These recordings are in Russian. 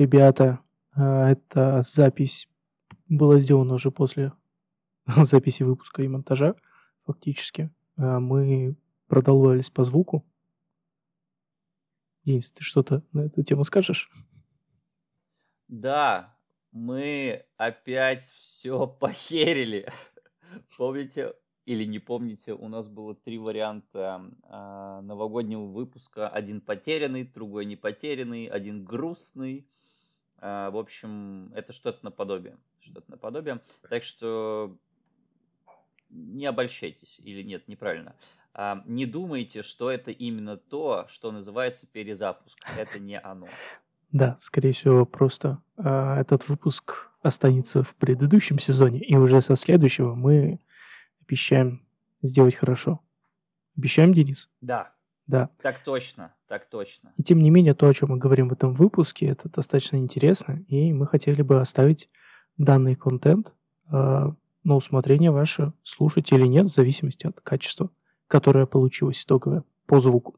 ребята, а, эта запись была сделана уже после записи выпуска и монтажа, фактически. А, мы продолбались по звуку. Денис, ты что-то на эту тему скажешь? Да, мы опять все похерили. Помните или не помните, у нас было три варианта э, новогоднего выпуска. Один потерянный, другой не потерянный, один грустный. Э, в общем, это что-то наподобие. Что-то наподобие. Так что не обольщайтесь. Или нет, неправильно. Э, не думайте, что это именно то, что называется перезапуск. Это не оно. Да, скорее всего, просто э, этот выпуск останется в предыдущем сезоне, и уже со следующего мы обещаем сделать хорошо. Обещаем, Денис? Да. Да. Так точно, так точно. И тем не менее, то, о чем мы говорим в этом выпуске, это достаточно интересно, и мы хотели бы оставить данный контент э, на усмотрение ваше, слушать или нет, в зависимости от качества, которое получилось итоговое по звуку.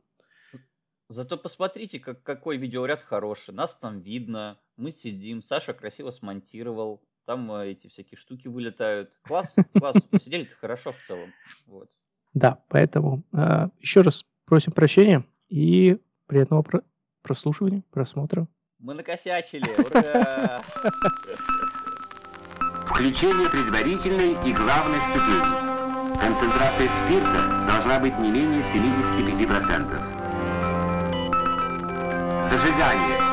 Зато посмотрите, как, какой видеоряд хороший. Нас там видно, мы сидим, Саша красиво смонтировал, там э, эти всякие штуки вылетают. Класс, класс. Посидели-то хорошо в целом. Вот. Да, поэтому э, еще раз просим прощения и приятного про- прослушивания, просмотра. Мы накосячили, ура! Включение предварительной и главной ступени. Концентрация спирта должна быть не менее 75%. Зажигание.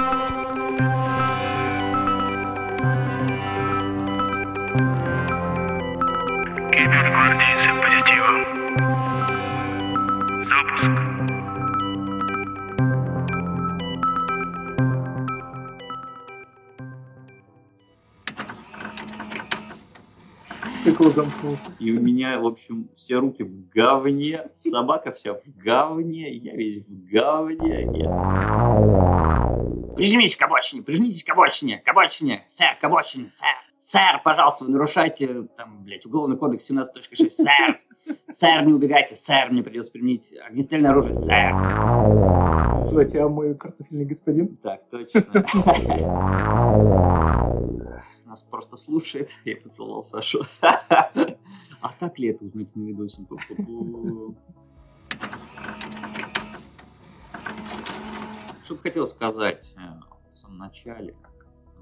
И у меня, в общем, все руки в говне, собака вся в говне, я весь в говне. Я... Прижмитесь к обочине, прижмитесь к обочине, к обочине, сэр, к обочине, сэр. Сэр, пожалуйста, вы нарушаете, там, блядь, уголовный кодекс 17.6, сэр. Сэр, не убегайте, сэр, мне придется применить огнестрельное оружие, сэр. Звать, а мой картофельный господин? Так, точно. Нас просто слушает. Я поцеловал Сашу. А так ли это узнать на видосе? Что бы хотел сказать э, в самом начале.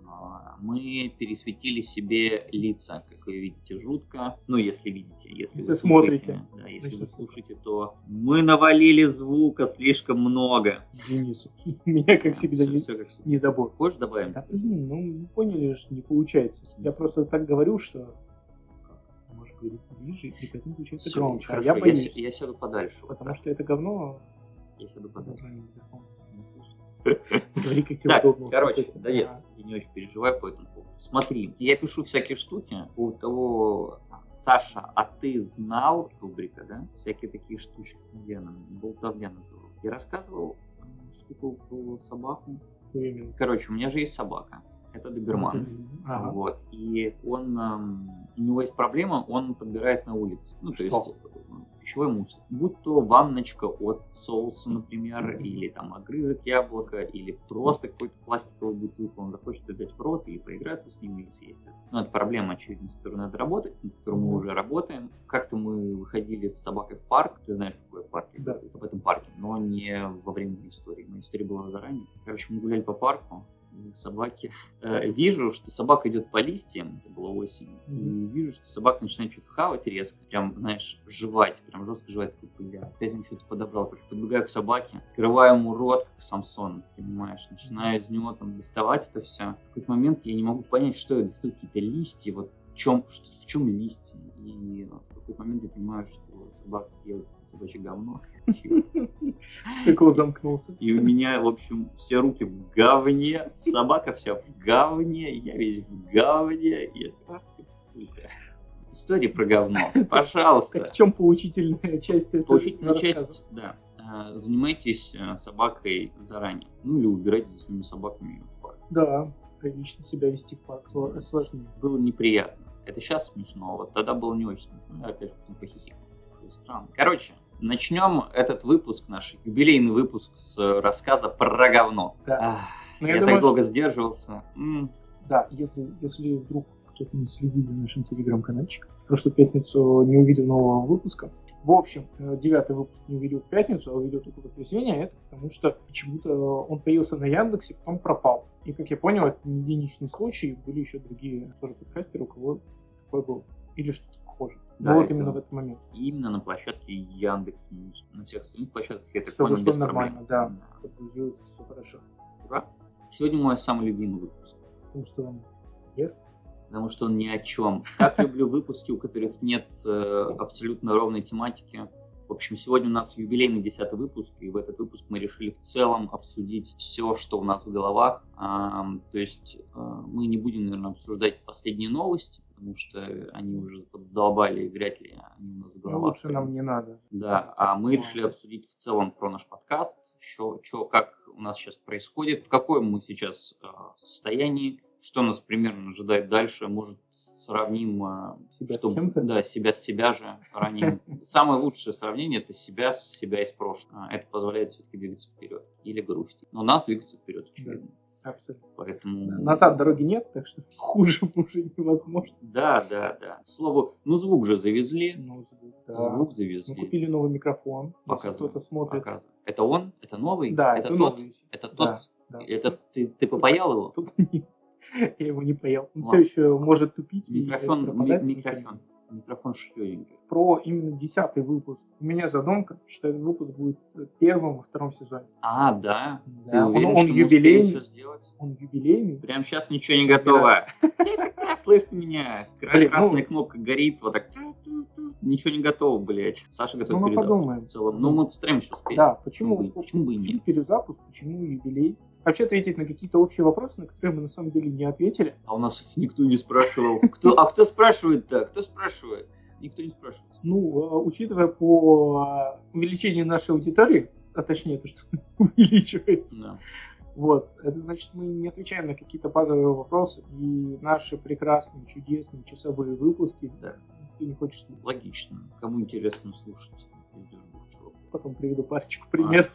А, Мы пересветили себе лица, как вы видите, жутко. Ну, если видите, если, Если вы смотрите. слушаете, Да, если вы Значит, слушаете, то мы навалили звука слишком много. Денису. Меня, как всегда, Всё- не, всё как всегда. недобор. Хочешь добавим? Да, ну поняли, что не получается. Я просто так говорю, что ближе, и поэтому получается громче. А хорошо, я я, боюсь, се- я сяду подальше. вот потому так. что это говно Я сяду подальше. Говори, как тебе Так, удобно. короче, да нет, я не очень переживаю по этому поводу. Смотри, я пишу всякие штуки у того... Саша, а ты знал, рубрика, да? Всякие такие штучки, где она, болтовня называл. Я рассказывал э, штуку про собаку. Короче, у меня же есть собака. Это доберман. Ага. Вот. И он, у него есть проблема, он подбирает на улице. Ну, то Что? есть э, пищевой мусор. Будь то ванночка от соуса, например, или там огрызок яблока, или просто какой-то пластиковый бутылку, он захочет взять в рот или поиграться с ним, или съесть это. Ну, это проблема, очевидно, с которой надо работать, над которой мы уже работаем. Как-то мы выходили с собакой в парк, ты знаешь, какой парк Да. в этом парке, но не во время истории. Моя история была заранее. Короче, мы гуляли по парку, и собаки. Э, вижу, что собака идет по листьям, это было осенью, и Мгм. вижу, что собака начинает что-то хавать резко, прям, знаешь, жевать, прям жестко жевать, такой, бля, опять он что-то подобрал, короче, подбегаю к собаке, открываю ему рот, как Самсон, понимаешь, начинаю из него там доставать это все. В какой-то момент я не могу понять, что я достаю, какие-то листья, вот в чем, в чем листья, и какой-то момент я понимаю, что собака съела собачье говно. Цикл замкнулся. И у меня, в общем, все руки в говне, собака вся в говне, я весь в говне. И... Ах ты, сука. История про говно. Пожалуйста. Так в чем поучительная часть этого Поучительная часть, да. А, Занимайтесь а, собакой заранее. Ну или убирайте за своими собаками в парк. Да, прилично себя вести в парк сложнее. Было неприятно. Это сейчас смешно, вот тогда было не очень смешно. Я опять потом похихикал. Что странно. Короче, начнем этот выпуск, наш юбилейный выпуск с рассказа про говно. Да. Ах, Но Я, я так думаю, долго сдерживался. М, Да, если, если вдруг кто-то не следит за нашим телеграм-канальчиком, в прошлую пятницу не увидел нового выпуска. В общем, э, девятый выпуск не увидел в пятницу, а увидел только в воскресенье, а это потому что почему-то он появился на Яндексе, потом пропал. И, как я понял, это не единичный случай, были еще другие тоже подкастеры, у кого такое было. Или что-то похожее. Да, вот именно в этот момент. Именно на площадке Яндекс Music. На всех остальных площадках, я так Всё понял, без нормально, проблем. да. Подгрузилось все хорошо. Ура. Сегодня мой самый любимый выпуск. Потому что он вверх. потому что он ни о чем. Так люблю выпуски, у которых нет э, абсолютно ровной тематики. В общем, сегодня у нас юбилейный десятый выпуск, и в этот выпуск мы решили в целом обсудить все, что у нас в головах. То есть э, мы не будем, наверное, обсуждать последние новости, потому что они уже подзадолбали, и вряд ли они у нас в Ну, головах. лучше нам не надо. Да, а мы решили обсудить в целом про наш подкаст, что, как у нас сейчас происходит, в каком мы сейчас э, состоянии, что нас примерно ожидает дальше, может сравним, э, Себя с чтоб- кем-то? да, себя с себя же ранее. Самое лучшее сравнение это себя с себя из прошлого. А, Это позволяет все-таки двигаться вперед или грустить. Но нас двигаться вперед, очевидно. Абсолютно. Поэтому... Назад дороги нет, так что хуже уже невозможно. Да, да, да. К слову, ну звук же завезли. Ну, звук, да. Звук Мы завезли. купили новый микрофон. Если Показывай, кто-то смотрит. Показывай. Это он? Это новый? Да, это, это, тот? новый. Это тот? Да, да. Это ты, ты попаял его? Тут нет. Я его не поел. Он все еще может тупить. Микрофон, но микрофон, микрофон Шрёдингера. Про именно десятый выпуск. У меня задумка, что этот выпуск будет первым во втором сезоне. А, да? Ты Да, он- уверен, он что мы успеем юбилейный. все сделать? Он юбилейный. Прям сейчас ничего не готово. Слышь ты меня? Блин, Красная ну- кнопка горит, вот так. Ничего не готово, блядь. Саша Ну, мы перезапуск в целом. Ну, мы постараемся успеть. Да, почему, Почему бы- и почему нет? перезапуск, почему юбилей? Вообще ответить на какие-то общие вопросы, на которые мы на самом деле не ответили. А у нас их никто не спрашивал. Кто, а кто спрашивает-то? Кто спрашивает? Никто не спрашивает. Ну, э, учитывая по э, увеличению нашей аудитории, а точнее то, что увеличивается, Да. вот, это значит, мы не отвечаем на какие-то базовые вопросы, и наши прекрасные, чудесные часовые выпуски, Да. никто не хочет слушать. Логично. Кому интересно слушать? Двух чуваков. Потом приведу парочку примеров,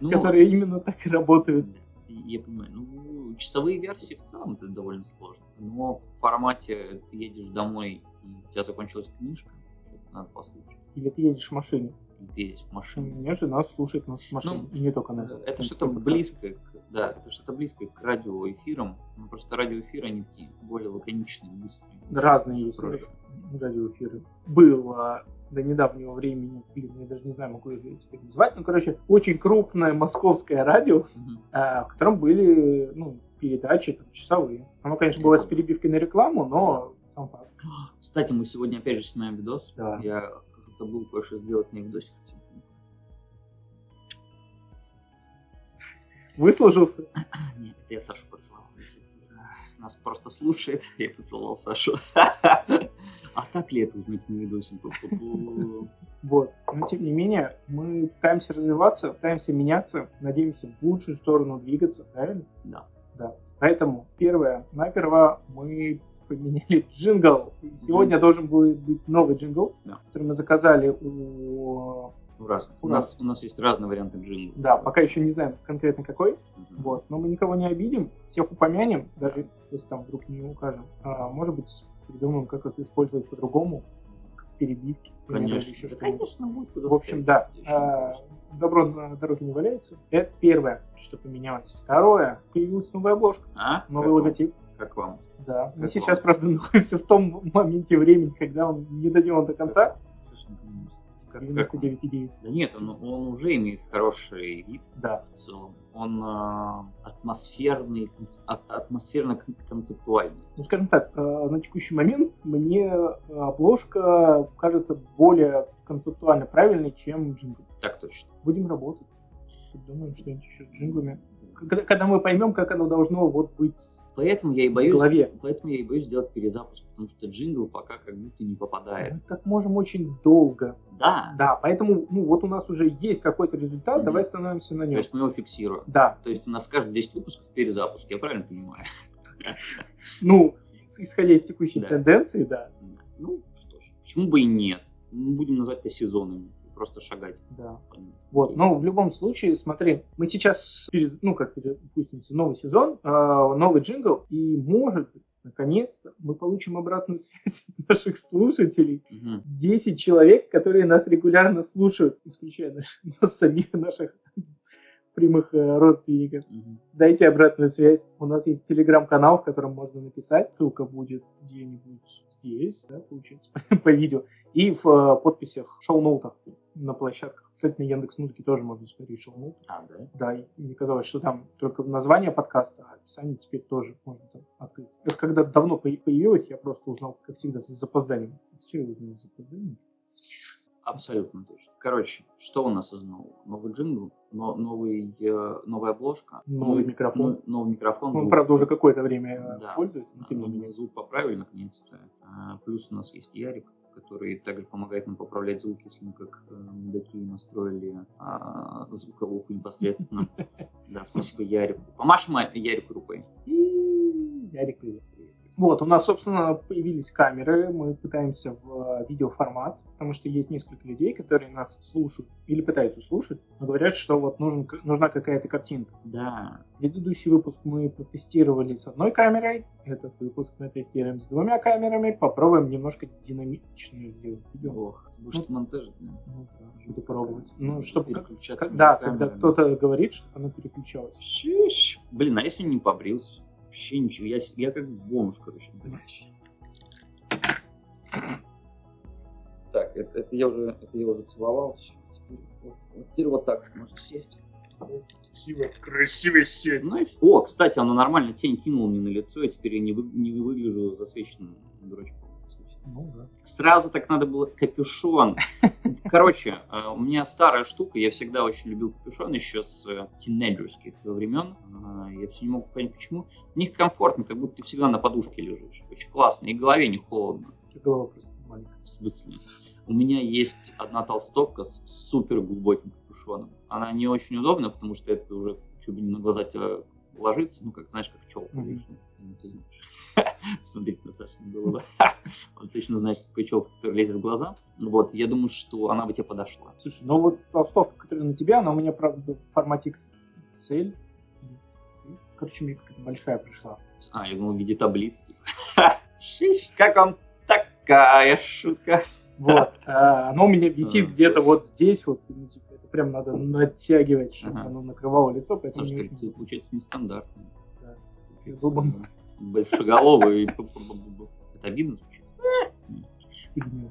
Ну, которые именно так и работают. Я понимаю. Ну, часовые версии в целом это довольно сложно. Но в формате ты едешь домой, и у тебя закончилась книжка, что-то надо послушать. Или ты едешь в машине. Или ты ездишь в У машине. меня жена слушает нас в машине, Ну, и не только нас. Это В что-то близкое, к, да, это что-то близкое к радиоэфирам. Ну, просто радиоэфиры, они такие более лаконичные, быстрые. Разные есть Проще. радиоэфиры. Было до недавнего времени, блин, я даже не знаю, могу я теперь назвать, ну, короче, очень крупное московское радио, а, в котором были, ну, передачи там, часовые. Оно, конечно, бывает с перебивкой на рекламу, но сам факт. Кстати, мы сегодня опять же снимаем видос. Да. Я забыл кое-что сделать на видосе. Выслужился? Нет, это я Сашу поцеловал. Если кто-то нас просто слушает, я поцеловал Сашу. А так ли это узнать на видосе? Вот. Но, тем не менее, мы пытаемся развиваться, пытаемся меняться, надеемся в лучшую сторону двигаться, правильно? Да. Да. Поэтому, первое, наперво мы поменяли джингл. Сегодня должен будет быть новый джингл, Да. который мы заказали у... Ну, разных. У Ура. нас, у нас есть разные варианты джинглов. Да, пока еще не знаем конкретно какой. Мгм. Вот. Но мы никого не обидим, всех упомянем, даже если там вдруг не укажем. А, может быть, придумаем, как это использовать по-другому, как перебивки. Конечно. еще Да, конечно, будет В общем, да. А. Добро на дороге не валяется. Это первое, что поменялось. Второе, появилась новая обложка, А? новый Как вам? логотип. Как вам? Да. Мы Как сейчас, вам? правда, находимся в том моменте времени, когда он не доделан до конца. Слушай, ну, как- как вам? 99,9. Да нет, он, он уже имеет хороший вид Да. в целом. Он а, атмосферный, конц- а- атмосферно-концептуальный. Ну, скажем так, э, на текущий момент мне э, обложка кажется более концептуально правильной, чем джингл. Так точно. Будем работать. Думаем что-нибудь еще с джинглами. Когда, мы поймем, как оно должно вот быть Поэтому я и в боюсь, голове. поэтому я и боюсь сделать перезапуск, потому что джингл пока как будто не попадает. Мы так можем очень долго. Да. Да, поэтому, ну, вот у нас уже есть какой-то результат, Мгм. давай становимся на То нем. есть мы его фиксируем. Да, То есть у нас каждые 10 выпусков перезапуск, я правильно понимаю? ну, исходя из текущей Да. тенденции, да. Ну, что ж, почему бы и нет? Мы будем называть это сезонами. Просто шагать. Да. Вот, но в любом случае, смотри, мы сейчас, перез- ну, как перепустимся, новый сезон, э, новый джингл, и, может быть, наконец-то мы получим обратную связь от наших слушателей. Мгм. 10 человек, которые нас регулярно слушают, исключая наш- нас самих, наших прямых э, родственников. Мгм. Дайте обратную связь. У нас есть телеграм-канал, в котором можно написать. Ссылка будет где-нибудь здесь, да, получается, по видео. И в э, подписях, шоу-ноутах на площадках. Кстати, на Яндекс Музыке тоже можно смотреть шоу-ноут. А, да? Да, и мне казалось, что там только название подкаста, а описание теперь тоже можно там открыть. Это когда давно по- появилось, я просто узнал, как всегда, с запозданием. Все я узнаю с запозданием. Абсолютно точно. Короче, что у нас из нового? Новый джингл, но- новый, э, новая обложка, Новый микрофон. ну, новый микрофон. Он, звук. правда, уже какое-то время э, Да. пользуется, но тем не менее. Звук поправили наконец-то. А, Плюс у нас есть Ярик, который также помогает нам поправлять звук, если мы как э, мудаки настроили а, звуковуху непосредственно. Да, спасибо Ярику. Помашем Ярику рукой. Ярик, привет. Вот, у нас, собственно, появились камеры, мы пытаемся в э, видеоформат, потому что есть несколько людей, которые нас слушают или пытаются слушать, но говорят, что вот нужен, нужна какая-то картинка. Да, Предыдущий выпуск мы протестировали с одной камерой, этот выпуск мы тестируем с двумя камерами, попробуем немножко динамичную сделать видео. ох, будет монтаж, да. Ну да, буду пробовать. Ну, чтобы Переключаться как- да, между когда камерами. кто-то говорит, чтобы оно переключалось. Блин, а если не побрился? Вообще ничего. Я, я как бомж, короче. Так, это, это я уже, это я уже целовал. Теперь вот, вот теперь вот так можно сесть. Красиво, красиво сеть. Ну и. О, кстати, оно нормально тень кинуло мне на лицо, и теперь я не, вы- не выгляжу засвеченным дурачком. Ну да. Сразу так надо было капюшон. Короче, э, у меня старая штука, я всегда очень любил капюшон еще с э, тинейджерских времен. А, Я все не мог понять, почему. В них комфортно, как будто ты всегда на подушке лежишь. Очень классно, и голове не холодно. Голова просто маленькая. В смысле? У меня есть одна толстовка с супер глубоким капюшоном. Она не очень удобна, потому что это уже чуть ли не на глаза тебя ложится. Ну, как, знаешь, как челка Мгм. вечно. Ну, ты знаешь. Посмотрите на Сашину голову. Он точно знает, что такое челка, которая лезет в глаза. Вот, я думаю, что она бы тебе подошла. Слушай, ну вот толстовка, которая на тебя, она у меня, правда, в формате XL. Короче, мне какая-то большая пришла. А, я думал, в виде таблиц, типа. Шиш, как вам такая шутка? Вот. А, Оно у меня висит А, где-то вот здесь, вот. ну, типа, прям надо натягивать, чтобы Ага. оно накрывало лицо, поэтому как очень ты, получается, нестандартный. Да. Зубом. Большеголовый. Это обидно звучит? фигня.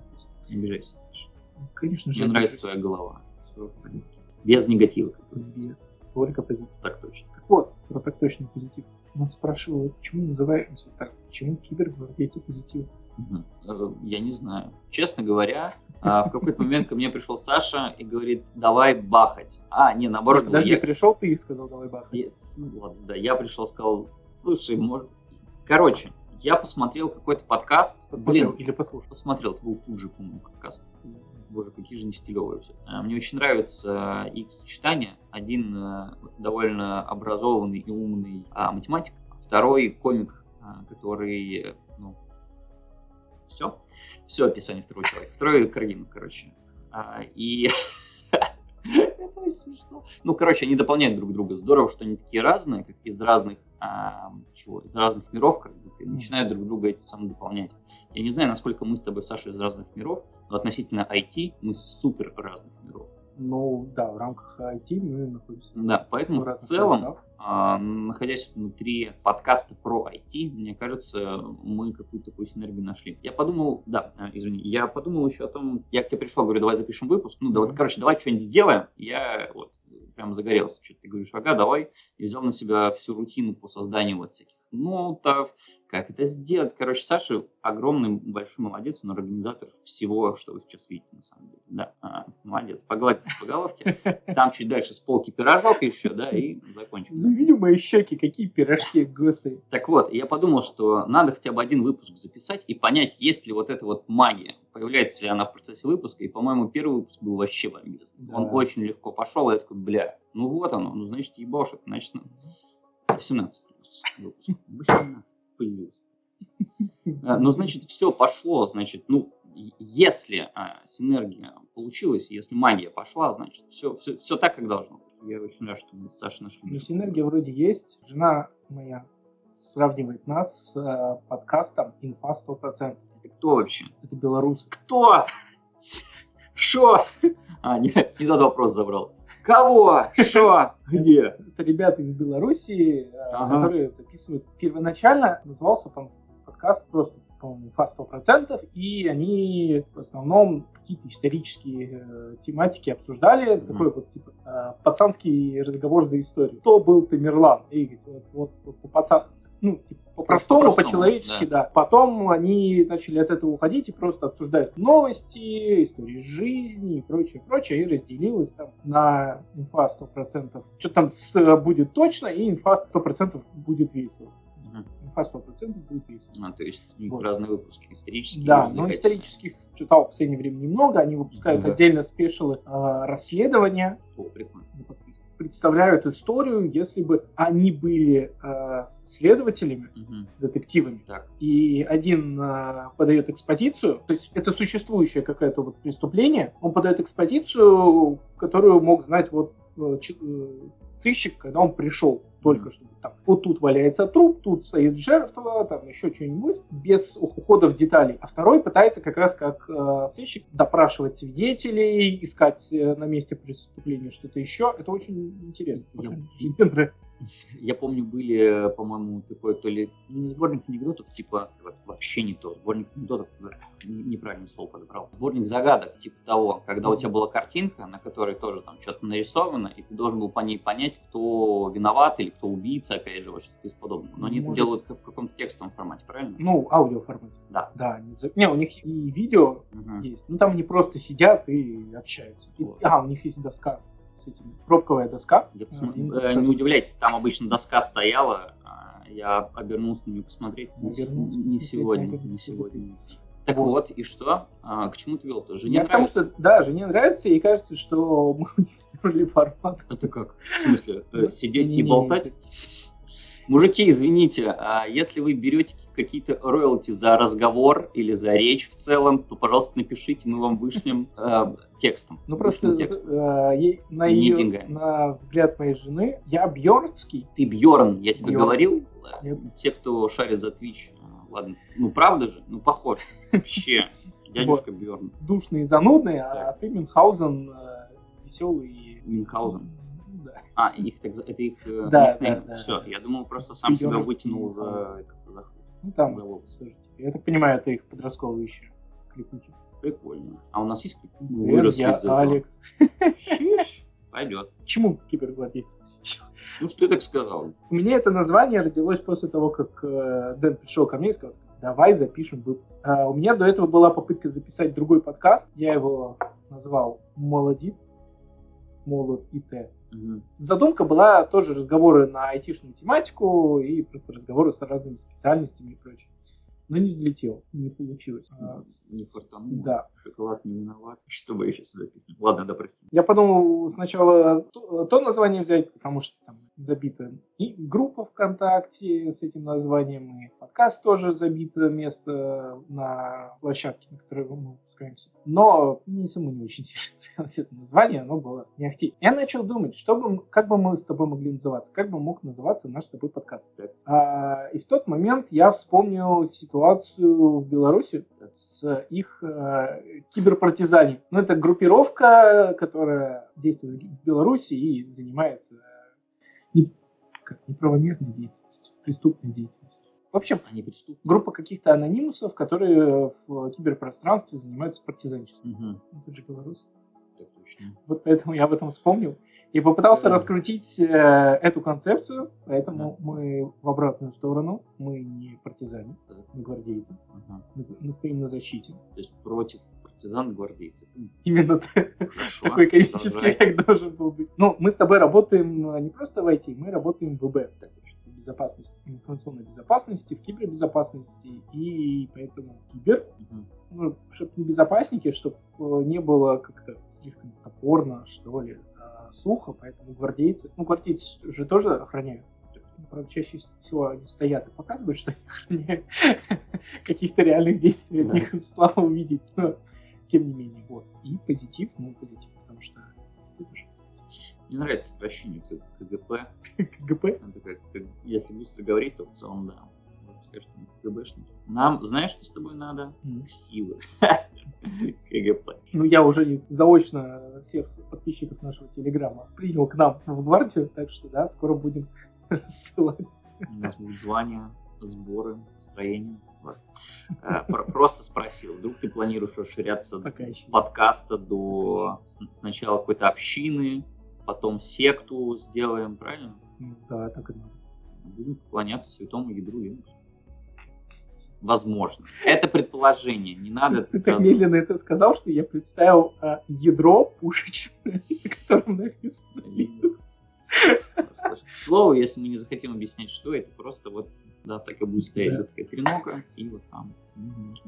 Не обижайся, Саша. Конечно же, Мне нравится твоя голова. Всё в порядке. Без негатива. Без. Только позитив. Так точно. Так вот, про так точный позитив. Нас спрашивают, почему называемся так? Почему кибергвардейцы позитива? Мгм. Э, Я не знаю. Честно говоря, а, в какой-то момент ко мне пришел Саша и говорит, давай бахать. А, не, наоборот, Подожди, я- пришел ты и сказал, давай бахать. я- ну, ладно, да, я пришел, сказал, слушай, может... Короче, я посмотрел какой-то подкаст. Посмотрел Блин, или послушал? посмотрел, это был тут же, по-моему, подкаст. Боже, какие же не стилевые все. А, Мне очень нравится их сочетание. Один э, довольно образованный и умный а, математик, второй комик, а, который, э, все, все описание второго человека. Второй Каргин, короче. А, И это очень смешно. Ну, короче, они дополняют друг друга. Здорово, что они такие разные, как из разных а, чего, из разных миров, как будто, и начинают друг друга этим самым дополнять. Я не знаю, насколько мы с тобой, Саша, из разных миров, но относительно IT мы супер разных миров. Ну, да, в рамках IT мы находимся Да, поэтому в целом, находясь внутри подкаста про IT, мне кажется, мы какую-то такую синергию нашли. Я подумал, да, а, извини, я подумал еще о том, я к тебе пришел, говорю, давай запишем выпуск. Ну, да, вот, короче, давай что-нибудь сделаем. Я вот прям загорелся, что ты говоришь, ага, давай. И взял на себя всю рутину по созданию вот всяких нотов, как это сделать. Короче, Саша огромный, большой молодец, он организатор всего, что вы сейчас видите, на самом деле. Да, а, молодец, погладьте по головке. Там чуть дальше с полки пирожок еще, да, и закончим. Ну, видел мои щеки, какие пирожки, господи. Так вот, я подумал, что надо хотя бы один выпуск записать и понять, есть ли вот эта вот магия, появляется ли она в процессе выпуска. И, по-моему, первый выпуск был вообще бомбезный. Да. Он очень легко пошел, и я такой, бля, ну вот оно, ну значит ебошит, значит, ну, 18 плюс выпуск. 18 плюс. А, Ну, значит, все пошло, значит, ну, если а, синергия получилась, если магия пошла, значит, все, все, все так, как должно быть. Я очень рад, что мы с Сашей нашли. Ну, синергия вроде есть. Жена моя сравнивает нас с э, подкастом «Инфа 100%». Это кто вообще? Это белорусы. Кто? Шо? А, нет, не тот вопрос забрал. Кого? Шо? Где? Это ребята из Белоруссии, э, Ага. которые записывают. Первоначально назывался там подкаст просто, по-моему, «Инфа 100%», и они в основном какие-то исторические э, тематики обсуждали. Мгм. Такой вот, типа, э, пацанский разговор за историю. Кто был Тамерлан? И говорит, вот, вот, вот по пацан... ну, типа, по-простому, по-человечески, да. Потом они начали от этого уходить и просто обсуждают новости, истории жизни и прочее, прочее. И разделилось там на инфа 100%. Что там с, будет точно, и инфа 100% будет весело. Инфа 100% будет весело. А, то есть Вот. разные выпуски, исторические Да, но исторических читал в последнее время немного. Они выпускают Ага. отдельно спешилы э, расследования О, прикольно. Представляют историю, если бы они были э, следователями, Мгм. детективами, Так. и один э, подает экспозицию, то есть это существующее какое-то вот преступление, он подает экспозицию, которую мог знать вот э, э, сыщик, когда он пришел только что там. Вот тут валяется труп, тут стоит жертва, там еще что-нибудь, без ухода в детали. А второй пытается как раз как э, сыщик допрашивать свидетелей, искать э, на месте преступления что-то еще. Это очень интересно. Я- Мне нравится. Я помню, были, по-моему, такой то ли ну, не сборник анекдотов, типа вообще не то, сборник анекдотов, не- неправильное слово подобрал. Сборник загадок, типа того, когда у тебя была картинка, на которой тоже там что-то нарисовано, и ты должен был по ней понять, кто виноват или кто убийца, опять же, вот что-то из подобного. Но они это Может. делают как в каком-то текстовом формате, правильно? Ну, аудио формате. Да. Да, не, у них и видео Мгм. есть. Ну, там они просто сидят и общаются. И- Вот. а, у них есть доска с этим. Пробковая доска. Я А, посмотр- им э. Не удивляйтесь, там обычно доска стояла, а я обернулся на нее посмотреть. Не, Обернулся не посмотреть, сегодня, не сегодня. Так Вот. вот, и что? А, к чему ты вел-то? Жене Я потому нравится? что, да, жене нравится, и кажется, что мы не сперли формат. Это как? В смысле? э, Сидеть и болтать? Мужики, извините, а если вы берете какие-то роялти за разговор или за речь в целом, то, пожалуйста, напишите, мы вам вышлем э, текстом. Ну, просто текстом. э, на, ее, деньгами. на взгляд моей жены, я Бьорнский. Ты Бьорн, я тебе Бьорн. говорил? Те, кто шарит за Twitch, ладно, ну правда же? Ну похож. Вообще, дядюшка Бьорн. душный и занудный, а ты Мюнхгаузен веселый и... Мюнхгаузен. Да. А, их так, это их э, Да, никнейм. да, да, Все, я думал, просто сам себя вытянул за, за Ну, там, за волосы. я так понимаю, это их подростковые еще клипухи. Прикольно. А у нас есть клип? Мы Привет, выросли я. Алекс. Пойдет. Почему кибергвардейцы посетил? Ну, что ты так сказал? У меня это название родилось после того, как э, Дэн пришел ко мне и сказал, давай запишем выпуск. А, у меня до этого была попытка записать другой подкаст. Я его назвал «Молодит», «Молод и Т». Мгм. Задумка была тоже разговоры на айтишную тематику и просто разговоры с разными специальностями и прочее. Но не взлетел, не получилось. А, с- Не фартануло. Да. Шоколад не виноват. Что бы еще сюда пихнуть? Ладно, да, прости. Я подумал сначала то, то название взять, потому что там забита и группа ВКонтакте с этим названием, и подкаст тоже забито место на площадке, на которой мы выпускаемся. Но мне самому не очень сильно нравилось это название, оно было не ахти. Я начал думать, что бы, как бы мы с тобой могли называться, как бы мог называться наш с тобой подкаст. Так. А, и в тот момент я вспомнил ситуацию в Беларуси с их э, киберпартизани. Ну, это группировка, которая действует в Беларуси и занимается не, неправомерной деятельностью, преступной деятельностью. В общем, Они преступники. группа каких-то анонимусов, которые в киберпространстве занимаются партизанчеством. Мгм. Ну, же Беларусь. Так точно. Вот поэтому я об этом вспомнил. И попытался Да. раскрутить э, эту концепцию, поэтому мы в обратную сторону. Мы не партизане, Так. мы гвардейцы. Ага. Мы, мы стоим на защите. То есть против партизан гвардейцев. М, Именно Хорошо. такой комический, как должен был быть. Ну, мы с тобой работаем э, не просто в IT, мы работаем в ВБ. Так безопасности, информационной безопасности, в кибербезопасности. И поэтому кибер, Мгм. ну, чтобы не безопасники, чтобы не было как-то слишком топорно, что ли, а, сухо, поэтому гвардейцы, ну, гвардейцы же тоже охраняют правда, чаще всего они стоят и показывают, что они охраняют каких-то реальных действий от них слава увидеть. Но, тем не менее, вот. И позитив, ну, позитив, потому что же Мне нравится сокращение КГП. КГП. Как, если быстро говорить, то в целом да. Вот Скажешь, что мы КГБшники. Нам, знаешь, что с тобой надо? Ксивы. КГП. Ну, я уже заочно всех подписчиков нашего телеграма принял к нам в гвардию, так что, да, скоро будем рассылать. У нас будут звания, сборы, строения. Вот. Э, про- Просто спросил, вдруг ты планируешь расширяться Пока с подкаста до сначала какой-то общины, потом секту сделаем, правильно? Ну, Да, так и надо. Будем поклоняться святому ядру Linux. Возможно. Это предположение, не надо это Ты так медленно это сказал, что я представил а, ядро пушечное, на котором написано Linux. Просто. К слову, если мы не захотим объяснять, что это, просто вот, да, так и будет стоять Да. такая тренока, и вот там.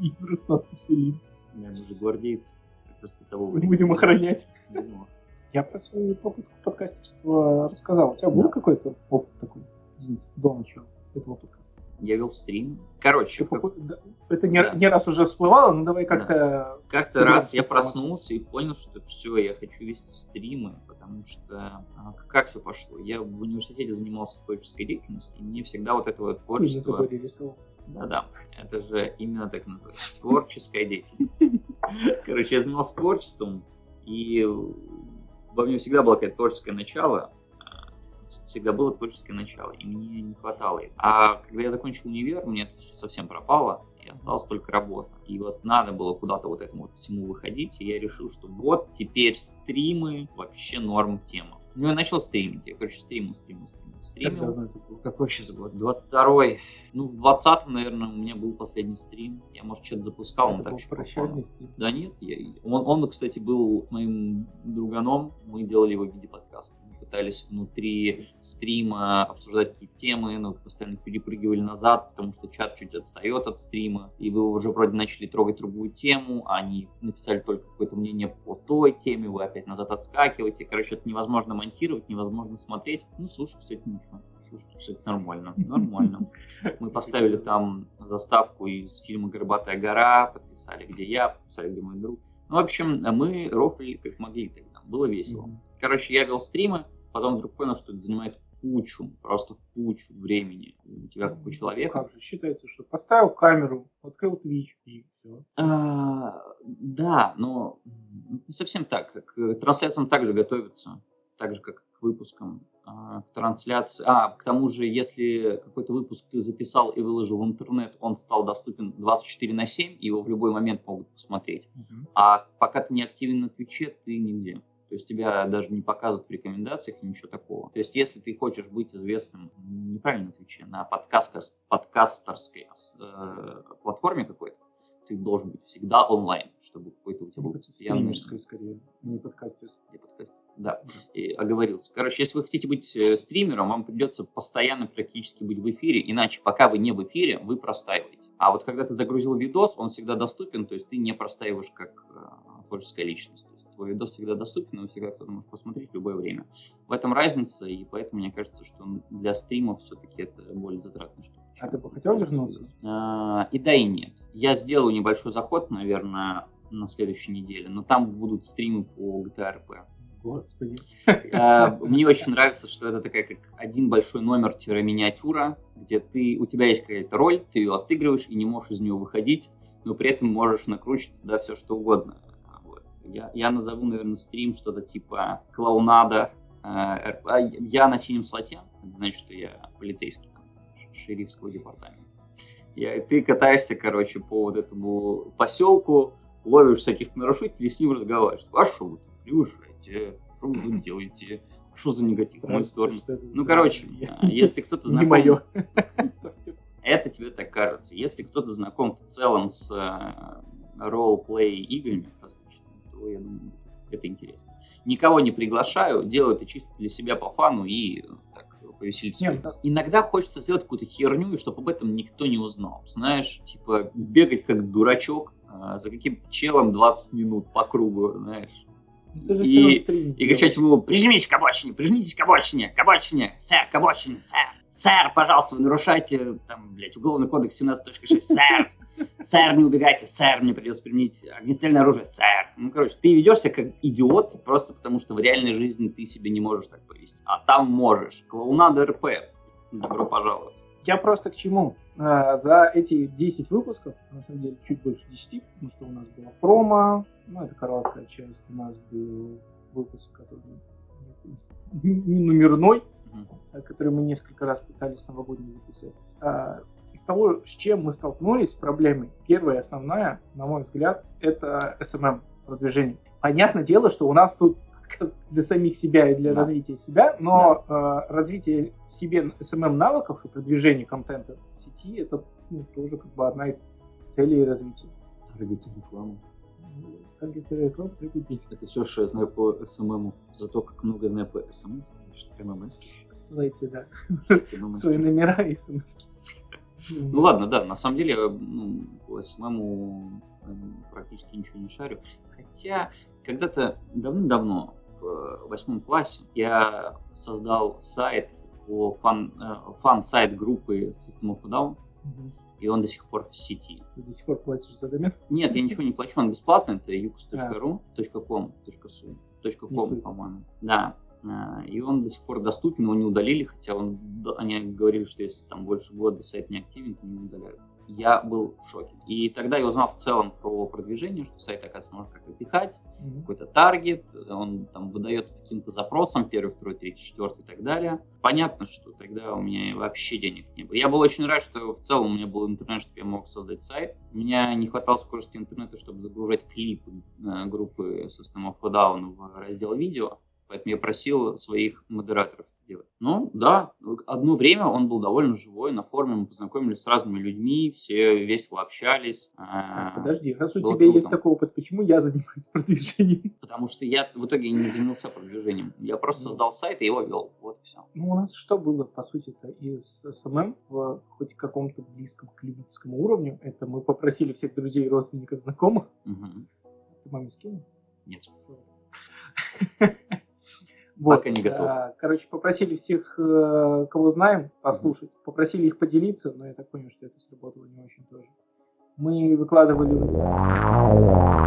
И просто надпись Linux. Да, мы же гвардейцы. До того времени. будем охранять. Ну, Я про свою попытку подкастерства рассказал. У тебя был Да. какой-то опыт такой, Денис, до начала этого подкаста? Я вел стрим. Короче, как- да, Это не, Да. не раз уже всплывало, но давай как-то... как-то собирать раз я проснулся и понял, что все, я хочу вести стримы, потому что а, как все пошло? Я в университете занимался творческой деятельностью, и мне всегда вот это вот творчество... Да-да, это же именно так называется. Творческая деятельность. Короче, я занимался творчеством, и во мне всегда было какое-то творческое начало. а, Всегда было творческое начало, и мне не хватало. А когда я закончил универ, мне это все совсем пропало, и осталась только работа. И вот надо было куда-то вот этому вот всему выходить, и я решил, что вот теперь стримы вообще норм тема. Ну, я начал стримить. Я, короче, стримил, стримил, стримил, Как давно это было? Какой сейчас год? 22-й. Ну, в 20-м, наверное, у меня был последний стрим. Я, может, что-то запускал, Это так был прощальный стрим. Да нет, я- он, он, кстати, был моим друганом. Мы делали его в виде подкаста. Пытались внутри стрима обсуждать какие-то темы, но постоянно перепрыгивали назад, потому что чат чуть отстает от стрима. И вы уже вроде начали трогать другую тему, а они написали только какое-то мнение по той теме, вы опять назад отскакиваете. Короче, это невозможно монтировать, невозможно смотреть. Ну, слушай, кстати, ничего. Слушай, кстати, нормально. Нормально. Мы поставили там заставку из фильма «Горбатая гора», подписали, где я, подписали, где мой друг. Ну, в общем, мы рофлили как могли тогда. Было весело. Короче, я вел стримы, потом вдруг понял, что это занимает кучу, просто кучу времени у тебя, как у человека. Как же считается, что поставил камеру, открыл Twitch и все. А, да, но не совсем так. К трансляциям также готовятся, так же, как к выпускам. А, К трансляции. А, к тому же, если какой-то выпуск ты записал и выложил в интернет, он стал доступен 24 на 7, и его в любой момент могут посмотреть. А пока ты не активен на Твиче, ты нигде. То есть тебя даже не показывают в рекомендациях и ничего такого. То есть если ты хочешь быть известным неправильно Твиче, на подкаст, подкастерской э, платформе какой-то, ты должен быть всегда онлайн, чтобы какой-то у тебя был постоянный... Стримерской скорее, не подкастерской. Я подкаст- Да, и оговорился. Короче, если вы хотите быть э, стримером, вам придется постоянно практически быть в эфире, иначе пока вы не в эфире, вы простаиваете. А вот когда ты загрузил видос, он всегда доступен, то есть ты не простаиваешь как э, творческая личность. Твой видос всегда доступен, его всегда кто-то может посмотреть в любое время. В этом разница, и поэтому мне кажется, что для стримов все-таки это более затратная штука. А ты бы хотел вернуться? А, И да, и нет. Я сделаю небольшой заход, наверное, на следующей неделе, но там будут стримы по GTA RP. Господи. Э, Мне очень нравится, что это такая как один большой номер-миниатюра, где ты, у тебя есть какая-то роль, ты ее отыгрываешь и не можешь из нее выходить, но при этом можешь накручивать туда все, что угодно. Я, я назову, наверное, стрим что-то типа клоунада. э, РП. А Я на синем слоте, это значит, что я полицейский там, шерифского департамента. Я, ты катаешься, короче, по вот этому поселку, ловишь всяких нарушителей, с ним разговариваешь. А что вы тут превышаете? Что вы тут делаете? Что за негатив в мою сторону? Ну, короче, а, если кто-то Не знаком... мое. Совсем. Это тебе так кажется. Если кто-то знаком в целом с э, ролл-плей играми я думаю, это интересно. Никого не приглашаю, делаю это чисто для себя по фану и э, так повеселиться. Нет, да. Иногда хочется сделать какую-то херню, и чтобы об этом никто не узнал. Знаешь, типа бегать как дурачок э, за каким-то челом 20 минут по кругу, знаешь. Же И- И кричать ему, прижмись к обочине, прижмитесь к обочине, к обочине, сэр, к обочине, сэр, Сэр, пожалуйста, вы нарушаете, там, блядь, уголовный кодекс 17.6. Сэр, сэр, не убегайте, сэр, мне придется применить огнестрельное оружие, сэр. Ну, короче, ты ведешься как идиот, просто потому что в реальной жизни ты себе не можешь так повести. А там можешь. Клоунада РП. Добро пожаловать. Я просто к чему? А, За эти 10 выпусков, на самом деле чуть больше 10, потому что у нас была промо, ну это короткая часть, у нас был выпуск, который не номерной, Э, который мы несколько раз пытались новогодний записать. А, Из того, с чем мы столкнулись с проблемой, первая основная, на мой взгляд, это SMM продвижение. Понятное дело, что у нас тут для самих себя и для Да. развития себя, но э, развитие в себе SMM навыков и продвижение контента в сети это ну, тоже как бы одна из целей развития. Таргетинг рекламу. Требует денег. Это все, что я знаю по СММу. Зато как много знаю по СМС, что ММС. Присылайте, да, свои номера и смс. Ну ладно, да, на самом деле ну, по СММу эм, практически ничего не шарю. Хотя когда-то давным-давно в э, восьмом классе я создал сайт по фан, э, фан-сайт группы System of a Down, и он до сих пор в сети. Ты до сих пор платишь за домен? Нет, я ничего не плачу, он бесплатный, это .com, .su, .com, суть. по-моему. Да, и он до сих пор доступен, его не удалили, хотя он, они говорили, что если там больше года сайт не активен, то не удаляют. Я был в шоке. И тогда я узнал в целом про продвижение, что сайт, оказывается, можно как-то пихать, Мгм. какой-то таргет, он там выдает каким-то запросам, первый, второй, третий, четвертый и так далее. Понятно, что тогда у меня вообще денег не было. Я был очень рад, что в целом у меня был интернет, чтобы я мог создать сайт. У меня не хватало скорости интернета, чтобы загружать клипы э, группы System of a Down в раздел видео, поэтому я просил своих модераторов это делать. Ну, да, одно время он был довольно живой, на форуме мы познакомились с разными людьми, все весело общались. Так, Э, подожди, раз у тебя круто. есть такой опыт, почему я занимаюсь продвижением? Потому что я в итоге не занялся продвижением. Я просто создал сайт и его вел. Вот и все. Ну, у нас что было, по сути-то, из SMM в хоть каком-то близком к любительскому уровню? Это мы попросили всех друзей, родственников, знакомых. Ты маме скинул? Нет. Вот, Пока не готов. Короче, попросили всех, э, кого знаем, послушать. Попросили их поделиться, но я так понял, что это сработало не очень тоже. Мы выкладывали в Инстаграм,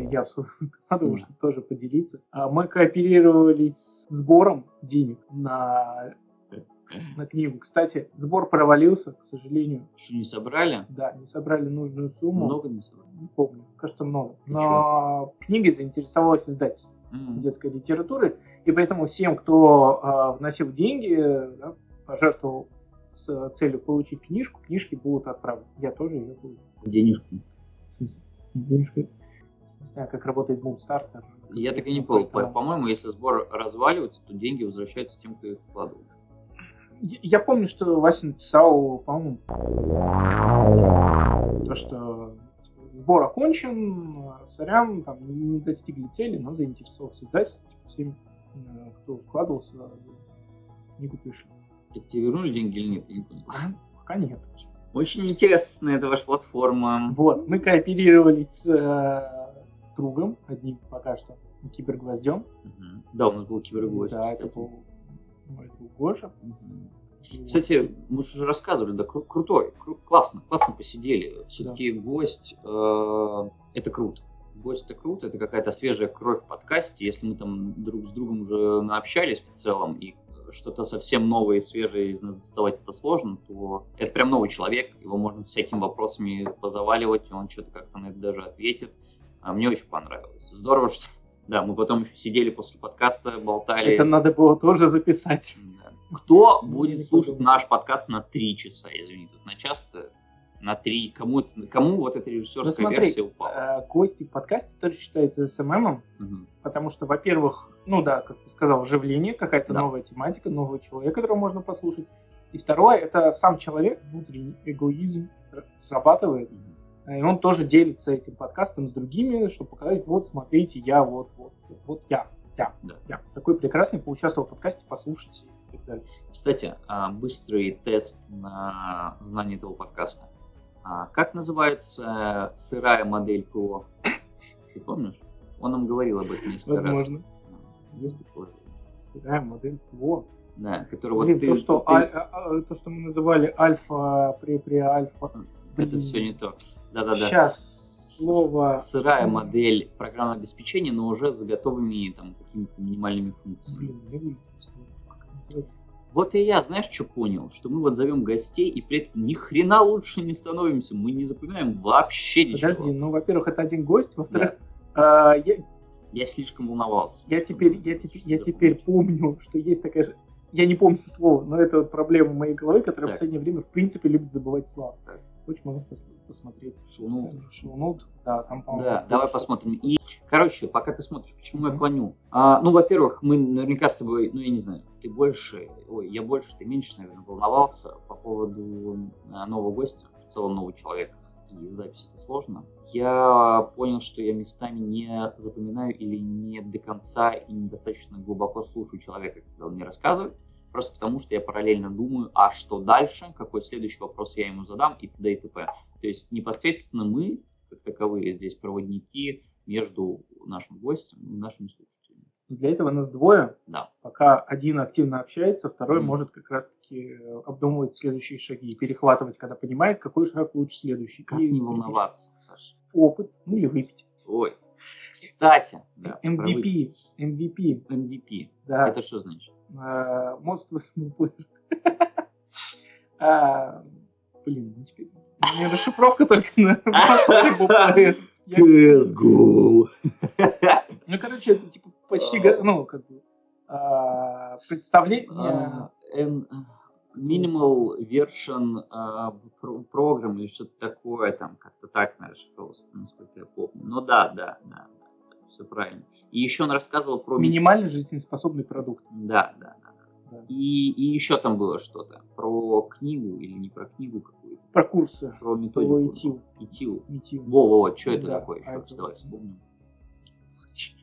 мере, я выкладывал, чтобы тоже поделиться. А Мы кооперировались с сбором денег на, на книгу. Кстати, сбор провалился, к сожалению. Что не собрали? Да, не собрали нужную сумму. Много не собрали. Не помню, кажется, много. Но книгой заинтересовалось издательство М. детской литературы, и поэтому всем, кто э, вносил деньги, да, пожертвовал с целью получить книжку, книжки будут отправлены. Я тоже ее получу. Денежку. В смысле? Денежка. Не знаю, как работает Boomstarter. Я так и не понял. По- Поэтому- По-моему, если сбор разваливается, то деньги возвращаются тем, кто их вкладывал. Я я помню, что Вася написал, по-моему, то, что сбор окончен, сорян, там не достигли цели, но заинтересовался издательство, типа, всем, э, кто вкладывался, книгу пришли. Так тебе вернули деньги или нет? Я не понял. Пока нет. Очень интересная эта ваша платформа. Вот, мы кооперировались с э, другом, одним пока что, кибергвоздем. Мгм. Да, у нас был кибергвоздь, Да, кстати. это был мой друг Гоша. Мгм. Кстати, мы же уже рассказывали, да, кру- крутой, кру- классно, классно посидели. Все-таки гость э, это круто. Гость это круто, это какая-то свежая кровь в подкасте. Если мы там друг с другом уже наобщались в целом и что-то совсем новое и свежее из нас доставать это сложно, то это прям новый человек, его можно всякими вопросами позаваливать, и он что-то как-то на это даже ответит. А мне очень понравилось. Здорово, что да, мы потом еще сидели после подкаста, болтали. Это надо было тоже записать. Да. Кто Ну, будет слушать наш подкаст на три часа, извини, тут на час-то на три. Кому, это, кому вот эта Ну режиссерская смотри, версия упала? э, гости в подкасте тоже считаются СММом, Мгм. потому что, во-первых, ну да, как ты сказал, оживление, какая-то Да. новая тематика, новый человек, которого можно послушать. И второе, это сам человек, внутренний эгоизм срабатывает, Мгм. и он тоже делится этим подкастом с другими, чтобы показать, вот, смотрите, я, вот, вот, вот я, я, Да. я. Такой прекрасный, поучаствовал в подкасте, послушайте и так далее. Кстати, а, быстрый тест на знание этого подкаста. А, Как называется сырая модель ПО? Ты помнишь? Он нам говорил об этом несколько раз. Возможно. Есть предположение? Сырая модель ПО. Да, который вот Блин, ты... то, что ты- аль- а- а- то, что мы называли альфа, при, при альфа. Это все не то. Да-да-да. Сейчас слово... Сырая модель программного обеспечения, но уже с готовыми там какими-то минимальными функциями. Блин, вылетело слово. Как называется? Вот и я, знаешь, что понял? Что мы вот зовем гостей, и при этом ни хрена лучше не становимся. Мы не запоминаем вообще ничего. Подожди, ну, во-первых, это один гость, во-вторых, а, я, Я слишком волновался. я теперь, я, теперь, я теперь помню, что есть такая же... Я не помню слово, но это вот проблема моей головы, которая в Так. последнее время, в принципе, любит забывать слова. Так. Хочешь, можно пос- посмотреть. Шоу-ноут. Шоу-ноут. Да, там, по-моему, Да, давай что-то. посмотрим. И, короче, пока ты смотришь, к чему я клоню? А, ну, во-первых, мы наверняка с тобой, ну, я не знаю, ты больше, ой, я больше, ты меньше, наверное, волновался по поводу а, нового гостя, в целом новый человек, и запись это сложно. Я понял, что я местами не запоминаю или не до конца и недостаточно глубоко слушаю человека, когда он мне рассказывает. Просто потому, что я параллельно думаю, а что дальше, какой следующий вопрос я ему задам и т.д. и т.п. То есть непосредственно мы, как таковые, здесь проводники между нашим гостем и нашими слушателями. Для этого нас двое. Да. Пока один активно общается, второй Мгм. может как раз-таки э, обдумывать следующие шаги перехватывать, когда понимает, какой шаг лучше следующий. Как И не волноваться, Саша? Опыт, ну или выпить. Ой. Кстати, да, MVP. MVP, MVP. да. Это что значит? Most Valuable Player. А, Блин, ну теперь... У меня расшифровка только на Most Valuable Player. CSGO. Ну, короче, это типа почти, ну, как бы, а, представление... А, Minimal version а, программ или что-то такое, там как-то так, наверное, насколько я помню. Ну да, да, да, все правильно. И еще он рассказывал про... ми- Минимально жизнеспособный продукт. Да, да, да. да. И, и еще там было что-то про книгу или не про книгу какую-то, Про курсы. про методику. Про ИТИЛ. ИТИЛ. ИТИЛ. Во-во-во, что это Да, такое еще а это- Давай вспомним.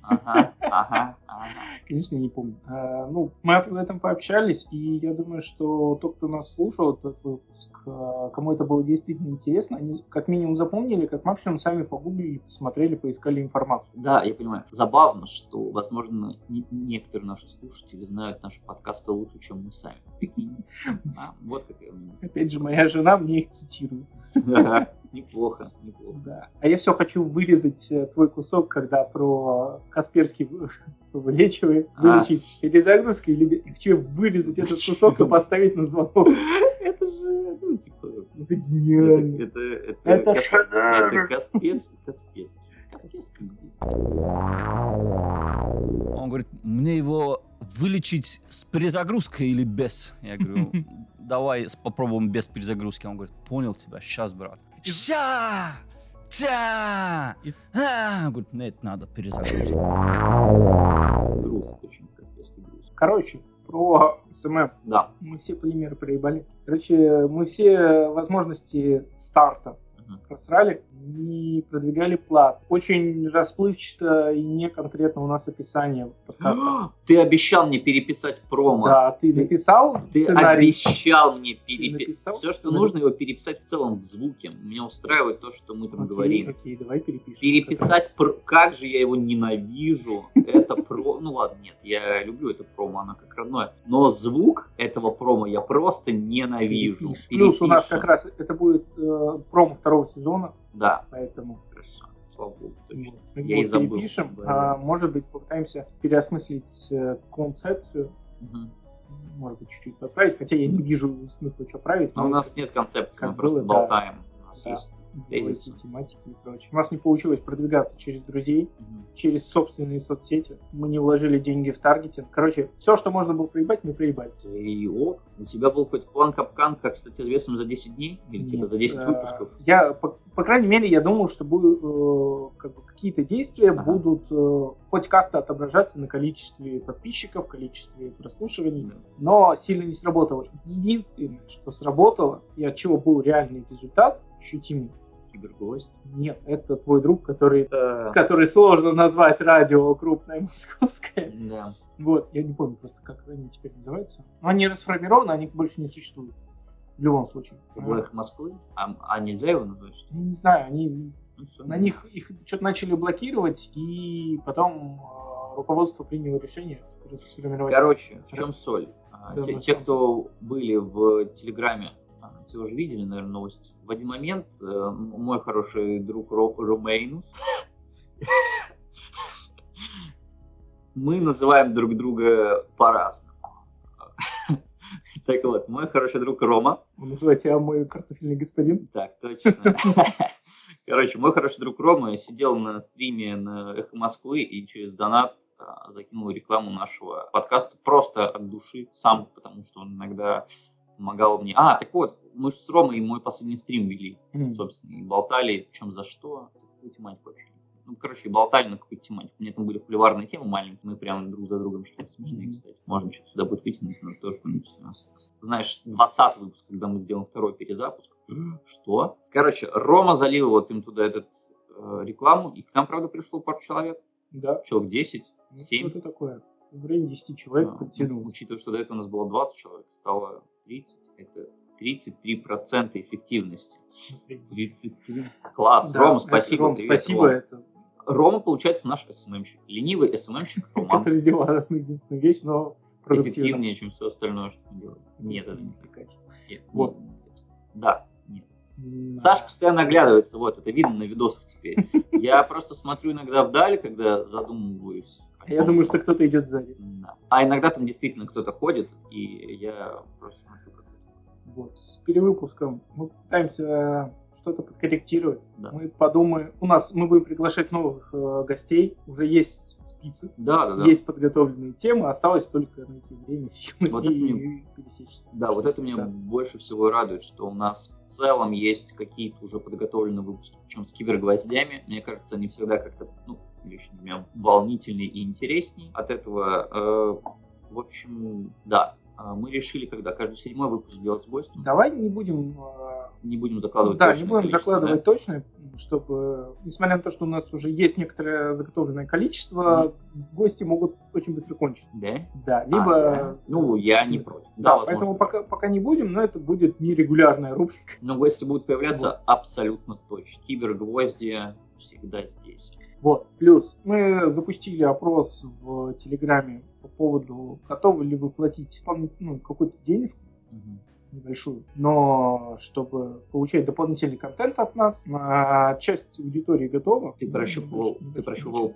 Ага, ага, ага. Конечно, я не помню. А, ну, мы об этом пообщались, и я думаю, что тот, кто нас слушал, этот выпуск, а, кому это было действительно интересно, они как минимум запомнили, как максимум сами погуглили, посмотрели, поискали информацию. Да, я понимаю. Забавно, что, возможно, не- некоторые наши слушатели знают наши подкасты лучше, чем мы сами. А, вот какая у меня мысль. Опять же, моя жена мне их цитирует. Неплохо, неплохо. Да. А я все хочу вырезать э, твой кусок, когда про Касперский вы- вылечивает, А. вылечить перезагрузкой, или я хочу вырезать этот кусок и поставить на звонок. Это же, ну, типа, Это гениально. это, это, Это шедевр. это Каспец, Он говорит, мне его вылечить с перезагрузкой или без? Я говорю, давай попробуем без перезагрузки. Он говорит, понял тебя, сейчас, брат. Ща! Тя! А! Говорит, нет, надо перезагрузку. Груз, причем Каспийский груз. Короче, про СММ. Да. Мы все полимеры проебали. Короче, мы все возможности старта. Просрали, не продвигали плат. Очень расплывчато и не конкретно у нас описание подкаста. Ты обещал мне переписать промо. Да, ты Ты- написал Ты сценарий? обещал мне переписать. Все, что нужно, его переписать в целом в звуке. Меня устраивает то, что мы там Окей, говорим. Окей, давай перепишем. Переписать, про- как же я его ненавижу. Это про... Ну ладно, нет, я люблю это промо, оно как родное. Но звук этого промо я просто ненавижу. Плюс у нас как раз это будет э, промо второго сезона, Да, поэтому хорошо. Слава богу, точно. вот, мы Я и забыл. перепишем. Да, А, может быть, попытаемся переосмыслить э, концепцию Мгм. может быть, чуть-чуть поправить, хотя я не вижу смысла что править. Но у нас нет концепции, мы просто было, да. болтаем. У нас Да. есть тезисы. тематики и прочее. У нас не получилось продвигаться через друзей, Мгм. через собственные соцсети. Мы не вложили деньги в таргетинг. Короче, все, что можно было проебать, мы проебали. И ок. У тебя был какой-то план капкан, как стать известным за 10 дней? Или типа Нет, за 10 э, выпусков? Я, по, по крайней мере, я думал, что будет, э, как бы какие-то действия Ага. будут э, хоть как-то отображаться на количестве подписчиков, количестве прослушиваний. но сильно не сработало. Единственное, что сработало, и от чего был реальный результат, ощутимый, Кибергость. нет, это твой друг, который, Да. который сложно назвать радио крупное московское. Да. Вот, я не помню просто, как они теперь называются. Но они расформированы, они больше не существуют. В любом случае. Их Москвы? А, а нельзя его назвать, что? Я не знаю, они Ну, всё. на них их что-то начали блокировать, и потом э, руководство приняло решение расформировать. Короче, в чем соль? А, Да, те, те, кто были в Телеграме, те уже видели, наверное, новость. В один момент э, мой хороший друг Ро- Ромейнус, мы называем друг друга по-разному. Так вот, мой хороший друг Рома, Вы называете, а мой картофельный господин? так, точно. Короче, мой хороший друг Рома сидел на стриме на Эхо Москвы и через донат а, закинул рекламу нашего подкаста просто от души сам, потому что он иногда помогал мне. А, так вот, мы же с Ромой мой последний стрим вели, М. собственно, и болтали, причем за что, за какую тематику вообще. Ну, короче, болтали на какую-то тематику. У меня там были холиварные темы маленькие, мы прям друг за другом шли, смешные, Мгм. кстати. Можно что-то сюда будет вытянуть, но тоже знаешь, 20 выпуск, когда мы сделаем второй перезапуск. Что? Короче, Рома залил вот им туда этот э, рекламу, и к нам, правда, пришло пару человек, Да. человек 10, Ну, 7. Что-то такое. В районе 10 человек А, подтянул. Учитывая, что до этого у нас было 20 человек, стало 30. Это 33% эффективности. 33. Класс. Да, Рома, это, спасибо. Ром, привет, спасибо. Рома. Это, Рома, получается, наш СММщик. Ленивый СММщик Роман. это сделала одну единственную вещь, но. Эффективнее, чем все остальное, что мы делаем. Нет, это не так. Вот. Да, нет. Саша постоянно оглядывается, вот, это видно на видосах теперь. Я просто смотрю иногда вдаль, когда задумываюсь. Я думаю, что кто-то идет сзади. А иногда там действительно кто-то ходит, и я просто смотрю, как. Вот. С перевыпуском мы пытаемся что-то подкорректировать. Да. Мы подумаем. У нас мы будем приглашать новых э, гостей. Уже есть список, Да, да, да. есть подготовленные темы. Осталось только найти время, силы Вот и, это мне- и пересечься. Да, вот это меня больше всего радует, что у нас в целом есть какие-то уже подготовленные выпуски, причем с кибергвоздями. Мне кажется, они всегда как-то, ну, лично меня, волнительнее и интереснее. От этого, э, в общем, да, мы решили, когда каждый седьмой выпуск делать с гостем. Давай не будем э, Не будем закладывать Да, не будем закладывать точно, чтобы, несмотря на то, что у нас уже есть некоторое заготовленное количество, гости могут очень быстро кончиться. Да? Да, А, либо... да. Ну, я не против. Да, Да, возможно. поэтому пока, пока не будем, но это будет нерегулярная рубрика. Но гости будут появляться абсолютно точно. Кибергвозди всегда здесь. Вот. Плюс мы запустили опрос в Телеграме по поводу, готовы ли вы платить ну, какую-то денежку Мгм. небольшую, но чтобы получать дополнительный контент от нас, а часть аудитории готова. Ты Ну, прощупывал- небольшой- ты прощупывал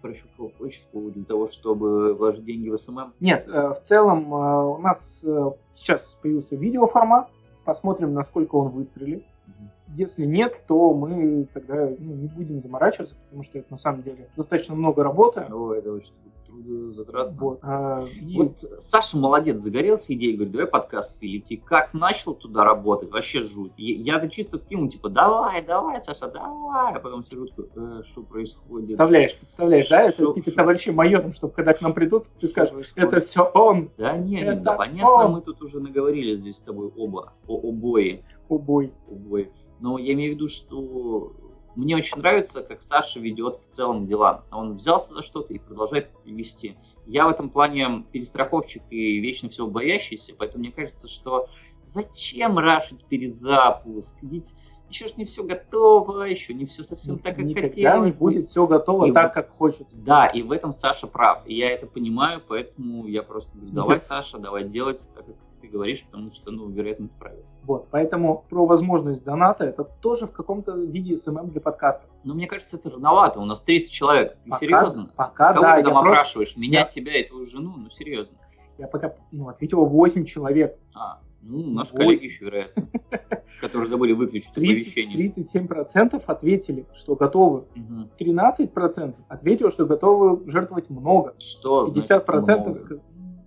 прощупал почту для того, чтобы вложить деньги в СММ? Нет, э, в целом э, у нас э, сейчас появился видеоформат. Посмотрим, насколько он выстрелит. Мгм. Если нет, то мы тогда ну, не будем заморачиваться, потому что это на самом деле достаточно много работы. О, это очень трудозатратно. Вот. а, и- Вот Саша молодец, загорелся идеей, говорит, давай подкаст пилить. И как начал туда работать, вообще жуть. Я-то чисто вкинул, типа, давай, давай, Саша, давай. А потом сижу «Э, что происходит? Представляешь, представляешь, да? Это Шо- какие-то шо- товарищи майором, чтобы когда к нам придут, ты скажешь, происходит? это все он, Да не, не, это да понятно, он. мы тут уже наговорили здесь с тобой оба, о обои. убой. убой. Но я имею в виду, что мне очень нравится, как Саша ведет в целом дела. Он взялся за что-то и продолжает вести. Я в этом плане перестраховщик и вечно всего боящийся, поэтому мне кажется, что зачем рашить перезапуск? Ведь еще ж не все готово, еще не все совсем так, как Никогда хотелось. не будет все готово И так, как хочется. Да, и в этом Саша прав. И я это понимаю, поэтому я просто давай. Саша, давай делать так, как ты говоришь, потому что, ну, вероятно, это правильно. Вот, поэтому про возможность доната это тоже в каком-то виде СММ для подкастов. Но мне кажется, это рановато. У нас 30 человек. Ты Пока- серьезно? Пока, Кого да, ты там просто- опрашиваешь? Меня, Я- тебя и твою жену? Ну, серьезно. Я пока ну, ответил 8 человек. А, ну, наши Восемь. коллеги еще, вероятно, которые забыли выключить 30, оповещение. 37% ответили, что готовы. Мгм. 13% ответило, что готовы жертвовать много. Что значит 50% много?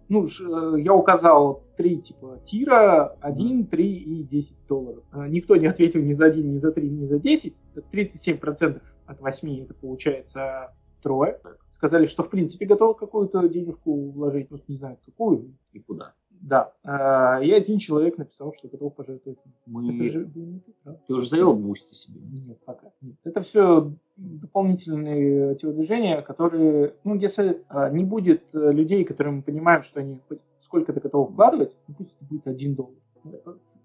Ну, э, я указал три типа тира, 1, 3 и 10 долларов. Э, Никто не ответил ни за 1, ни за 3, ни за 10. 37% от 8 это получается трое. Сказали, что в принципе готовы какую-то денежку вложить, просто не знают какую. И куда? Да. Э, И один человек написал, что готов пожертвовать. Это Мы... же? Ты уже завел Boosty себе? Нет, пока. Нет. Это все дополнительные телодвижения, которые, ну, если а, не будет э, людей, которые мы понимаем, что они хоть сколько-то готовы вкладывать, ну, пусть это будет один доллар.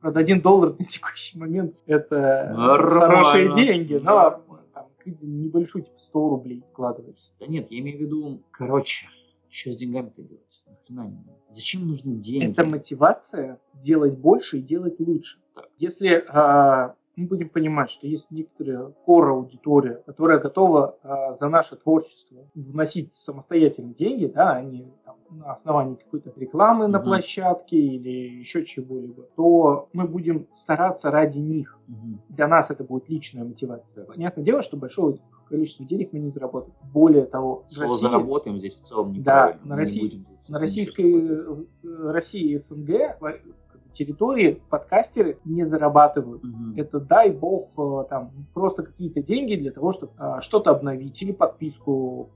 Правда, один доллар на текущий момент это Нормально. хорошие деньги, но там, небольшой, типа 100 рублей вкладывается. Да нет, я имею в виду... Короче, что с деньгами-то делать? Нам? Зачем нужны деньги? Это мотивация делать больше и делать лучше. Так. Если а, мы будем понимать, что есть некоторая кора аудитория, которая готова а, за наше творчество вносить самостоятельно деньги, да, а не там, на основании какой-то рекламы на Мгм. площадке или еще чего-либо, то мы будем стараться ради них. Мгм. Для нас это будет личная мотивация. Понятное дело, что большого количества денег мы не заработаем. Более того, Слово России- заработаем здесь в целом Да, неправильно. на Мы России- на российской э, России и СНГ бы территории подкастеры не зарабатывают. Мгм. Это дай бог э, там просто какие-то деньги для того, чтобы а, что-то обновить или подписку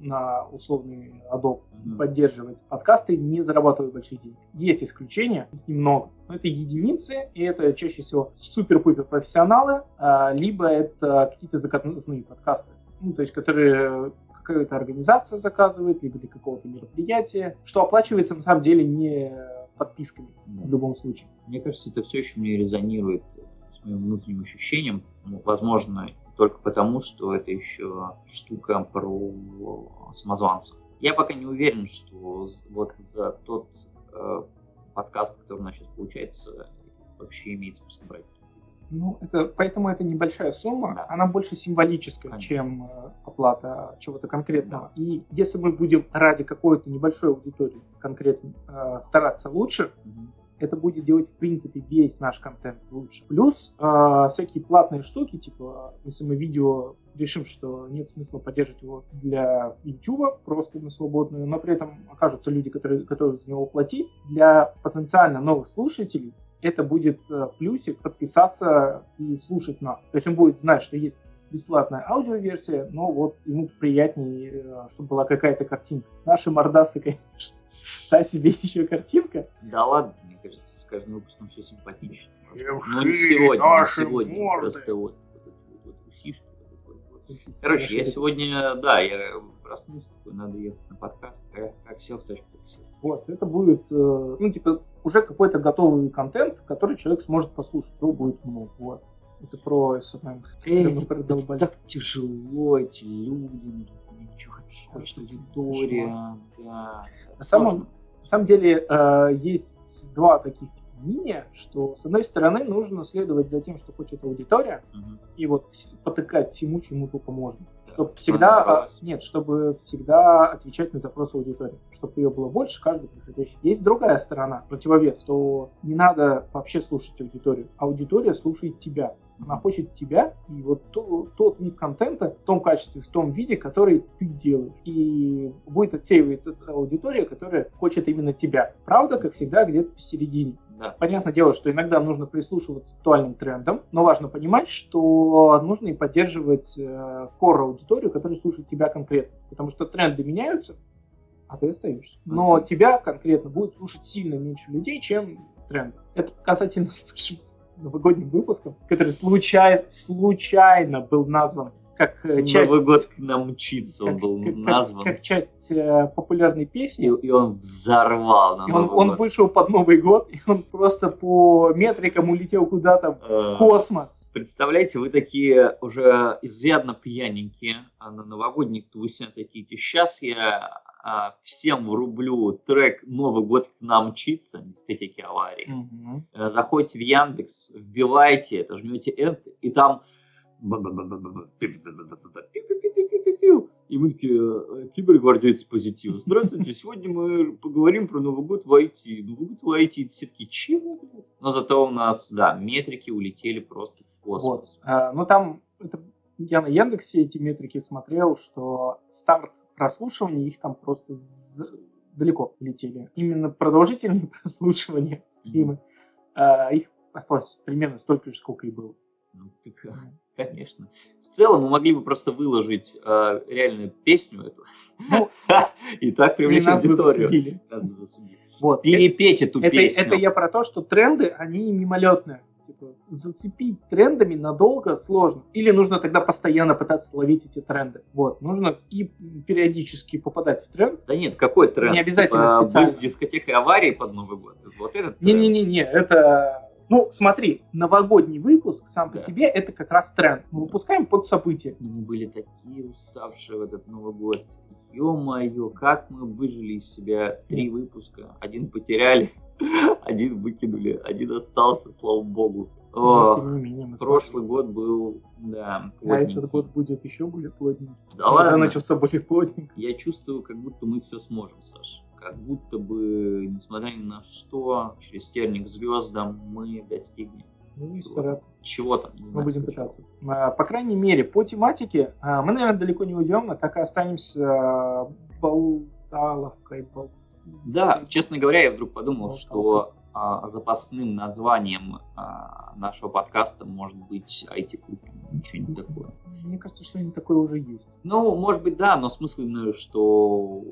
на условный Adobe Мгм. поддерживать. Подкасты не зарабатывают большие деньги. Есть исключения, их немного. Но это единицы, и это чаще всего супер-пупер профессионалы, а, либо это какие-то заказные подкасты. Ну, то есть, которые какая-то организация заказывает, либо для какого-то мероприятия, что оплачивается на самом деле не подписками Да. в любом случае. Мне кажется, это все еще мне резонирует с моим внутренним ощущением. Ну, возможно, только потому, что это еще штука про самозванцев. Я пока не уверен, что вот за тот э, подкаст, который у нас сейчас получается, вообще имеет смысл брать. Ну, это, поэтому это небольшая сумма, Да. она больше символическая, Конечно. чем э, оплата чего-то конкретного. И если мы будем ради какой-то небольшой аудитории конкретно э, стараться лучше, Мгм. Это будет делать, в принципе, весь наш контент лучше. Плюс э, всякие платные штуки, типа, если мы видео решим, что нет смысла поддерживать его для YouTube, просто на свободную, но при этом окажутся люди, которые готовы за него платить, для потенциально новых слушателей это будет э, плюсик подписаться и слушать нас. То есть он будет знать, что есть бесплатная аудиоверсия, но вот ему приятнее, э, чтобы была какая-то картинка. Наши мордасы, конечно, та себе еще картинка, Да ладно, мне кажется, с каждым выпуском все симпатичнее. Но не сегодня, не сегодня. морды. Просто вот, вот вот, вот усишки. Короче, я сегодня, да, я проснулся, такой, надо ехать на подкаст. Как, как сел в точку, так сел. Вот, это будет, э, ну, типа, уже какой-то готовый контент, который человек сможет послушать. Его будет много. Вот. Это про СММ. Эй, это, это так тяжело, эти люди, понять, что хочет, аудитория. Да, На самом, на самом деле э, есть два таких типа мнения, что с одной стороны нужно следовать за тем, что хочет аудитория, Мгм. и вот потыкать всему, чему только можно. Чтобы всегда, а, нет, чтобы всегда отвечать на запросы аудитории, чтобы ее было больше каждый приходящий. Есть другая сторона, противовес, что не надо вообще слушать аудиторию. Аудитория слушает тебя. Она хочет тебя и вот то- тот вид контента в том качестве, в том виде, который ты делаешь. И будет отсеиваться та аудитория, которая хочет именно тебя. Правда, как всегда, где-то посередине. Да. Понятное дело, что иногда нужно прислушиваться к актуальным трендам, но важно понимать, что нужно и поддерживать э, core аудиторию, которая слушает тебя конкретно. Потому что тренды меняются, а ты остаешься. Но тебя конкретно будет слушать сильно меньше людей, чем тренды. Это показательно с нашим новогодним выпуском, который случай- случайно был назван как э, часть... Новый год к нам мчится, он как- был как- как- назван. Как, часть э, популярной И, песни. и он взорвал на И он, Новый он год. вышел под Новый год, и он просто по метрикам улетел куда-то Э, в космос. Представляете, вы такие уже изрядно пьяненькие, а на новогодних тусе такие, сейчас я всем врублю трек «Новый год к нам мчится» дискотеки аварии. Э, Заходите в Яндекс, вбиваете это, жмете Enter, и там и мы такие, кибергвардейцы позитив. Здравствуйте, сегодня мы поговорим про Новый год в IT. Новый год в IT. Все такие, чего? блядь?» Но зато у нас, да, метрики улетели просто в Вот. космос. А, Ну там, это, я на Яндексе эти метрики смотрел, что старт прослушивания, их там просто далеко летели. Именно продолжительные прослушивания стримы, а, их осталось примерно столько же, сколько и было. Ну, так, конечно. В целом мы могли бы просто выложить э, реально песню эту. Ну, и так привлечь нас бы аудиторию. засудили. Нас бы засудили. Вот. Перепеть эту Это, песню. это я про то, что тренды, они мимолетные. Типа, зацепить трендами надолго сложно. Или нужно тогда постоянно пытаться ловить эти тренды. Вот. Нужно и периодически попадать в тренд. Да нет, какой тренд? Не обязательно Типа, специально. быть дискотекой аварии под Новый год. Вот этот тренд. Не-не-не-не, это Ну, смотри, новогодний выпуск сам по Да. себе это как раз тренд. Мы выпускаем под событие. Ну, Мы были такие уставшие в этот Новый год. Ё-моё, как мы выжили из себя три выпуска. Один потеряли, один выкинули, один остался, слава богу. Но, О, тем не менее, мы прошлый год был, да, смотрим. А плотненький. этот год будет еще более плотненький. Да Уже ладно. начался более плотненько. Я чувствую, как будто мы все сможем, Саш. Как будто бы, несмотря ни на что, через терник звездам мы достигнем Ну и Чего-то. стараться. чего-то. не Мы знаю, будем пытаться. А, По крайней мере, по тематике а, мы, наверное, далеко не уйдем, а так и останемся болталовкой. бол- Да, честно говоря, я вдруг подумал, Ну, что запасным названием а, нашего подкаста может быть IT-кухня. Ничего не такое. Мне кажется, что не такое уже есть. Ну, может быть, да, но смысл именно, что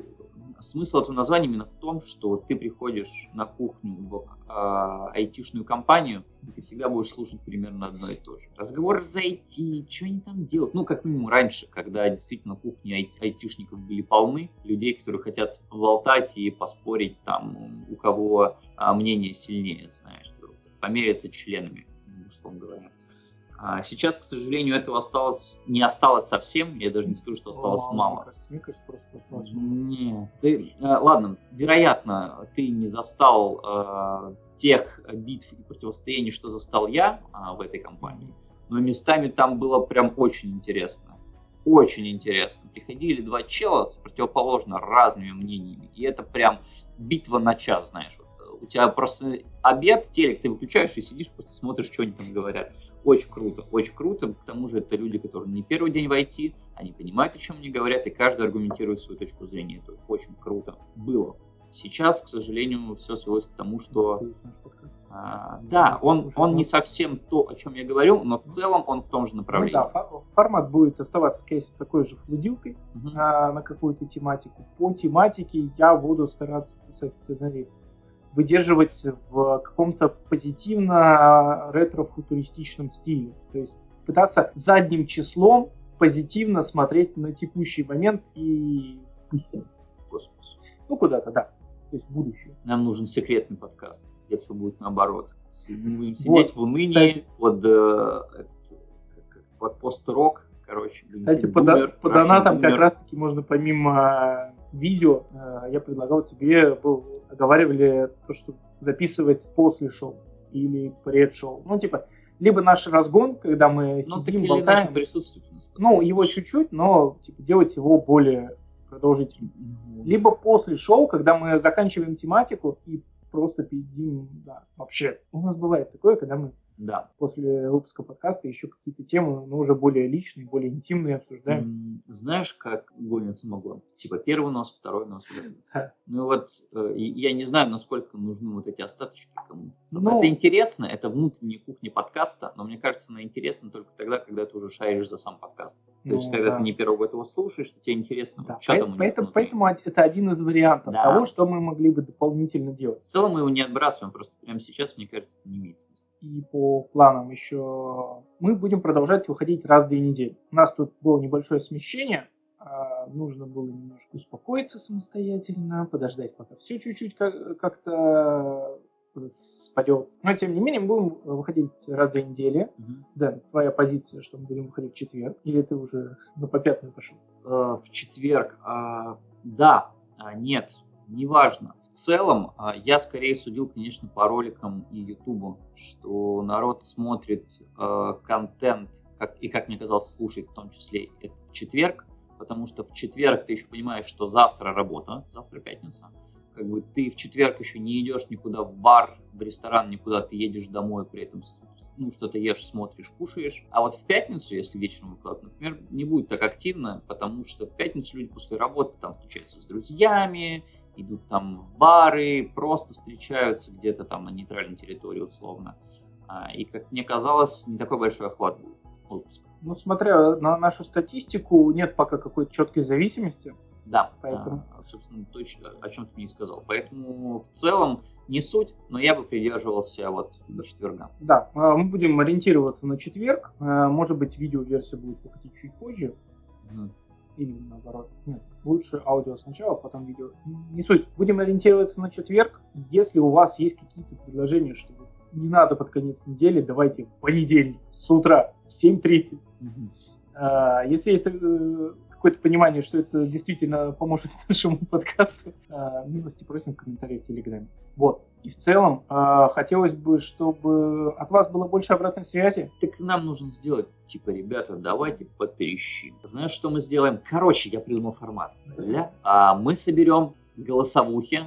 смысл этого названия именно в том, что ты приходишь на кухню в а, айтишную компанию, и ты всегда будешь слушать примерно одно и то же. Разговор за IT, что они там делают? Ну, как минимум раньше, когда действительно кухни ай- айтишников были полны, людей, которые хотят поболтать и поспорить там, у кого а, мнение сильнее, знаешь, помериться членами, условно говоря. А сейчас, к сожалению, этого осталось не осталось совсем. Я даже не скажу, что осталось А, мало. Мне кажется, мне кажется, просто осталось мало. Нет, ты, э, ладно, вероятно, ты не застал э, тех битв и противостояний, что застал я а, в этой компании. Но местами там было прям очень интересно. Очень интересно. Приходили два чела с противоположно разными мнениями. И это прям битва на час, знаешь. Вот, э, у тебя просто обед, телек ты выключаешь и сидишь, просто смотришь, что они там говорят. Очень круто, очень круто. К тому же это люди, которые не первый день в IT, они понимают, о чем они говорят, и каждый аргументирует свою точку зрения. Это очень круто было. Сейчас, к сожалению, все свелось к тому, что а, да, он, он ну- не совсем то, о чем я говорю, но в целом он в том же Ну направлении. да, фо- формат будет оставаться, скорее всего, такой же флудилкой Мгм. а, на какую-то тематику. По тематике я буду стараться писать сценарий, выдерживать в каком-то позитивно ретро-футуристичном стиле. То есть пытаться задним числом позитивно смотреть на текущий момент и. В космос. ну куда-то, да. То есть в будущее. Нам нужен секретный подкаст, где все будет наоборот. Мы будем Вот, сидеть в унынии кстати. под, э, этот, как- как- под пост-рок, короче. Кстати, по, бумер, по донатам как boomer. раз-таки можно помимо видео, э, я предлагал тебе, был, оговаривали то, что записывать после шоу или пред-шоу. Ну, типа, либо наш разгон, когда мы Ну, сидим, болтаем. присутствует у нас. Ну, его чуть-чуть, но типа, делать его более продолжительным. Ну, Либо после шоу, когда мы заканчиваем тематику и просто пиздим, да, вообще. У нас бывает такое, когда мы Да. после выпуска подкаста еще какие-то темы, но уже более личные, более интимные обсуждаем. Знаешь, как гонят самогон? Типа первый нос, второй нос. Да. Ну вот, э, я не знаю, насколько нужны вот эти остаточки кому-то. Ну- это интересно, это внутренняя кухня подкаста, но мне кажется, она интересна только тогда, когда ты уже шаришь за сам подкаст. То есть, Ну, когда да. ты не первый год его слушаешь, то тебе интересно, Да, что поэ- там поэтому, поэтому это один из вариантов Да. того, что мы могли бы дополнительно делать. В целом мы его не отбрасываем, просто прямо сейчас, мне кажется, это не имеет смысла. И по планам еще мы будем продолжать выходить раз в две недели. У нас тут было небольшое смещение. а, Нужно было немножко успокоиться самостоятельно, подождать, пока все чуть-чуть как- как-то спадет. Но тем не менее мы будем выходить раз в две недели. Да, твоя позиция, что мы будем выходить в четверг, или ты уже на попятную пошел? Э, в четверг. а, да, а, нет, неважно. В целом, а, я скорее судил, конечно, по роликам и Ютубу, что народ смотрит э, контент, как, и, как мне казалось, слушает в том числе это в четверг, потому что в четверг ты еще понимаешь, что завтра работа, завтра пятница. Как бы ты в четверг еще не идешь никуда в бар, в ресторан, никуда, ты едешь домой, при этом ну, что-то ешь, смотришь, кушаешь. А вот в пятницу, если вечером выкладывать, например, не будет так активно, потому что в пятницу люди после работы там встречаются с друзьями, идут там в бары, просто встречаются где-то там на нейтральной территории условно. А, И, как мне казалось, не такой большой охват был выпуска. Ну, смотря на нашу статистику, нет пока какой-то четкой зависимости. Да, Поэтому. а, собственно, точно о чем ты мне и сказал. Поэтому в целом не суть, но я бы придерживался вот до четверга. Да, э, мы будем ориентироваться на четверг. Э, Может быть, видеоверсия будет выходить чуть позже. Мгм. Или наоборот. Нет, лучше аудио сначала, потом видео. Не суть. Будем ориентироваться на четверг. Если у вас есть какие-то предложения, чтобы не надо под конец недели, давайте в понедельник с утра в 7.30. Мгм. А, Если есть э, какое-то понимание, что это действительно поможет нашему подкасту, а, милости просим в комментариях в Телеграме. Вот. И в целом а, хотелось бы, чтобы от вас было больше обратной связи. Так нам нужно сделать, типа, ребята, давайте потрещим. Знаешь, что мы сделаем? Короче, я придумал формат. Ля. А, мы соберем голосовухи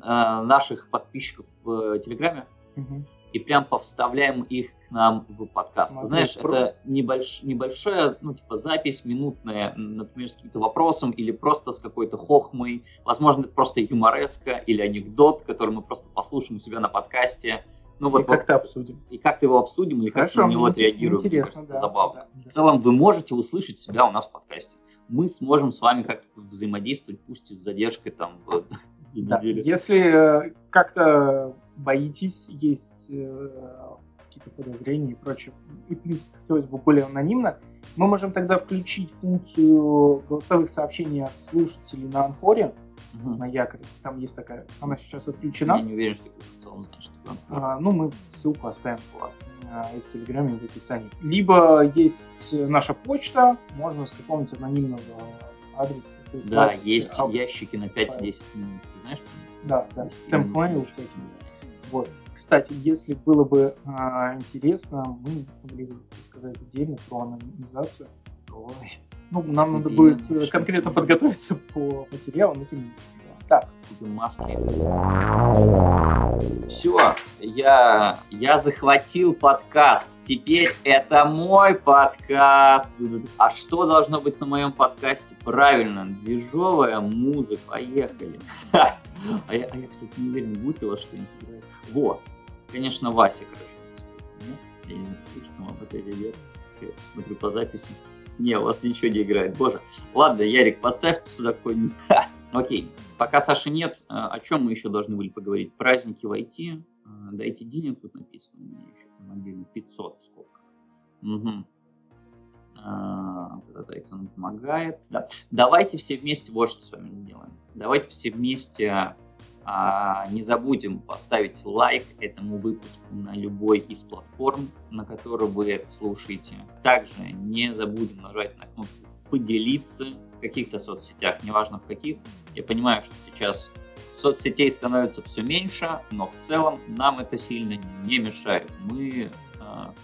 а, наших подписчиков в э, Телеграме Мгм. И прям повставляем их к нам в подкаст. Смотри, Знаешь, про- это небольш- небольшая, ну, типа, запись минутная, например, с каким-то вопросом или просто с какой-то хохмой. Возможно, это просто юмореска или анекдот, который мы просто послушаем у себя на подкасте. Ну, вот, И как-то вот, обсудим. и как-то его обсудим, или как-то на него отреагируем. Интересно, да, забавно. да, да. В целом, вы можете услышать себя у нас в подкасте. Мы сможем с вами как-то взаимодействовать, пусть и с задержкой там в Да. недели. Если э, как-то боитесь, есть э, какие-то подозрения и прочее, и, в принципе, хотелось бы более анонимно, мы можем тогда включить функцию голосовых сообщений от слушателей на Анфоре, Мгм. на Якоре. Там есть такая, она сейчас Я отключена. не уверен, что ты в целом такое. А, ну, мы ссылку оставим в, а, в Телеграме, в описании. Либо есть наша почта, можно с какого-нибудь анонимного адреса. Да, прислать, есть а, ящики на 5-10 минут. Ты знаешь? Да, да, именно. всякие. Вот. Кстати, если было бы а, интересно, мы могли бы сказать отдельно про анонимизацию. Ой, Ну, нам надо будет э, конкретно подготовиться по материалу, но тем не менее. Так, купим маски. Все, я, я захватил подкаст. Теперь это мой подкаст. А что должно быть на моем подкасте? Правильно, движовая музыка. Поехали. А я, а я, кстати, не уверен, будет ли у вас что-нибудь играть. Вот. Конечно, Вася, короче. Я не слышно вам это или нет. Я смотрю по записи. Не, у вас ничего не играет. Боже. Ладно, Ярик, поставь сюда какой-нибудь. Окей. Пока Саши нет, а, о чем мы еще должны были поговорить? Праздники в IT. А, Дайте денег, тут написано у меня еще там отдельно 500 в скобках. Угу. Это кто нам помогает. Да. Давайте все вместе вот что с вами сделаем. Давайте все вместе а, не забудем поставить лайк этому выпуску на любой из платформ, на которой вы это слушаете. Также не забудем нажать на кнопку «Поделиться» в каких-то соцсетях, неважно в каких. Я понимаю, что сейчас соцсетей становится все меньше, но в целом нам это сильно не мешает. Мы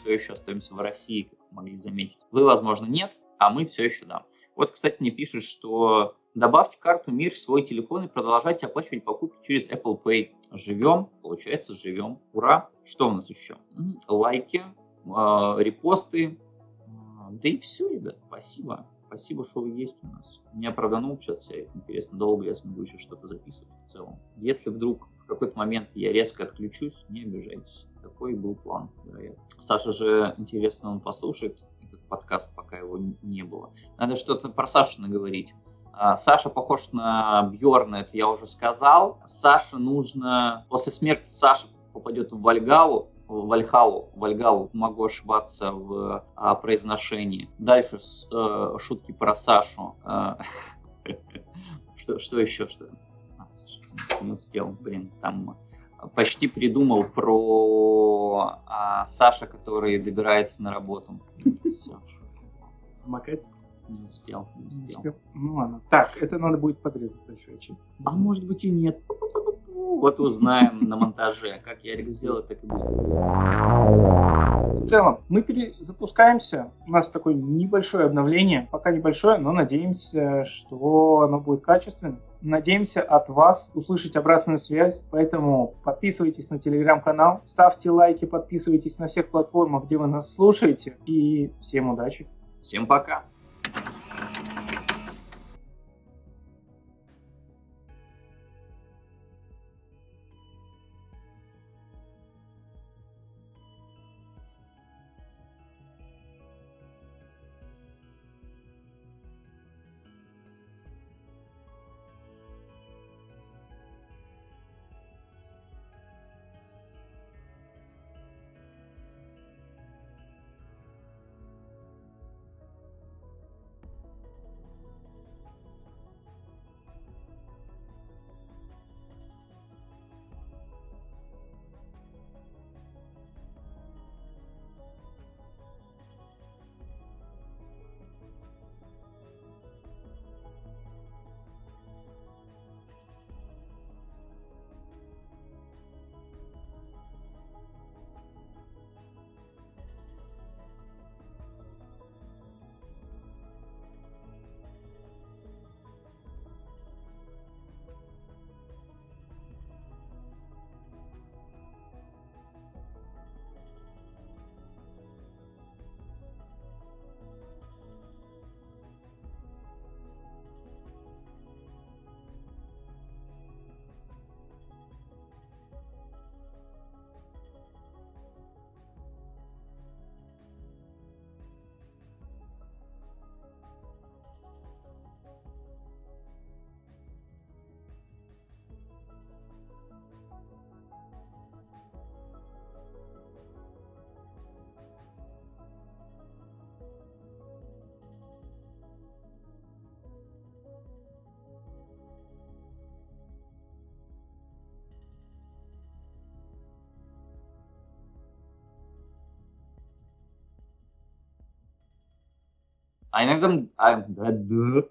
все еще остаемся в России, как вы могли заметить. Вы, возможно, нет, а мы все еще да. Вот, кстати, мне пишут, что добавьте карту МИР в свой телефон и продолжайте оплачивать покупки через Apple Pay. Живем, получается, живем. Ура! Что у нас еще? Лайки, э, репосты. А, Да и все, ребят, спасибо. Спасибо, что вы есть у нас. Меня проданул сейчас сайт. Интересно, долго я смогу еще что-то записывать в целом. Если вдруг в какой-то момент я резко отключусь, не обижайтесь. Такой был план, вероятно. Саша же, интересно, он послушает этот подкаст, пока его не было. Надо что-то про Сашу наговорить. А, Саша похож на Бьорна, это я уже сказал. Саше нужно... После смерти Саша попадет в Вальгалу, в Вальхалу, Вальгалу, могу ошибаться в а, произношении. Дальше э, шутки про Сашу. А, что, что еще? Что? А, Саша, не успел, блин, там почти придумал про а, Саша, который добирается на работу. Все, самокат. не успел, не успел. Ну ладно. Так, это надо будет подрезать большая часть. А может быть и нет. Вот узнаем на монтаже. Как Ярик сделает, так и будет. В целом, мы перезапускаемся. У нас такое небольшое обновление. Пока небольшое, но надеемся, что оно будет качественным. Надеемся от вас услышать обратную связь. Поэтому подписывайтесь на телеграм-канал, ставьте лайки, подписывайтесь на всех платформах, где вы нас слушаете. И всем удачи! Всем пока. А иногда... м- а, да, да.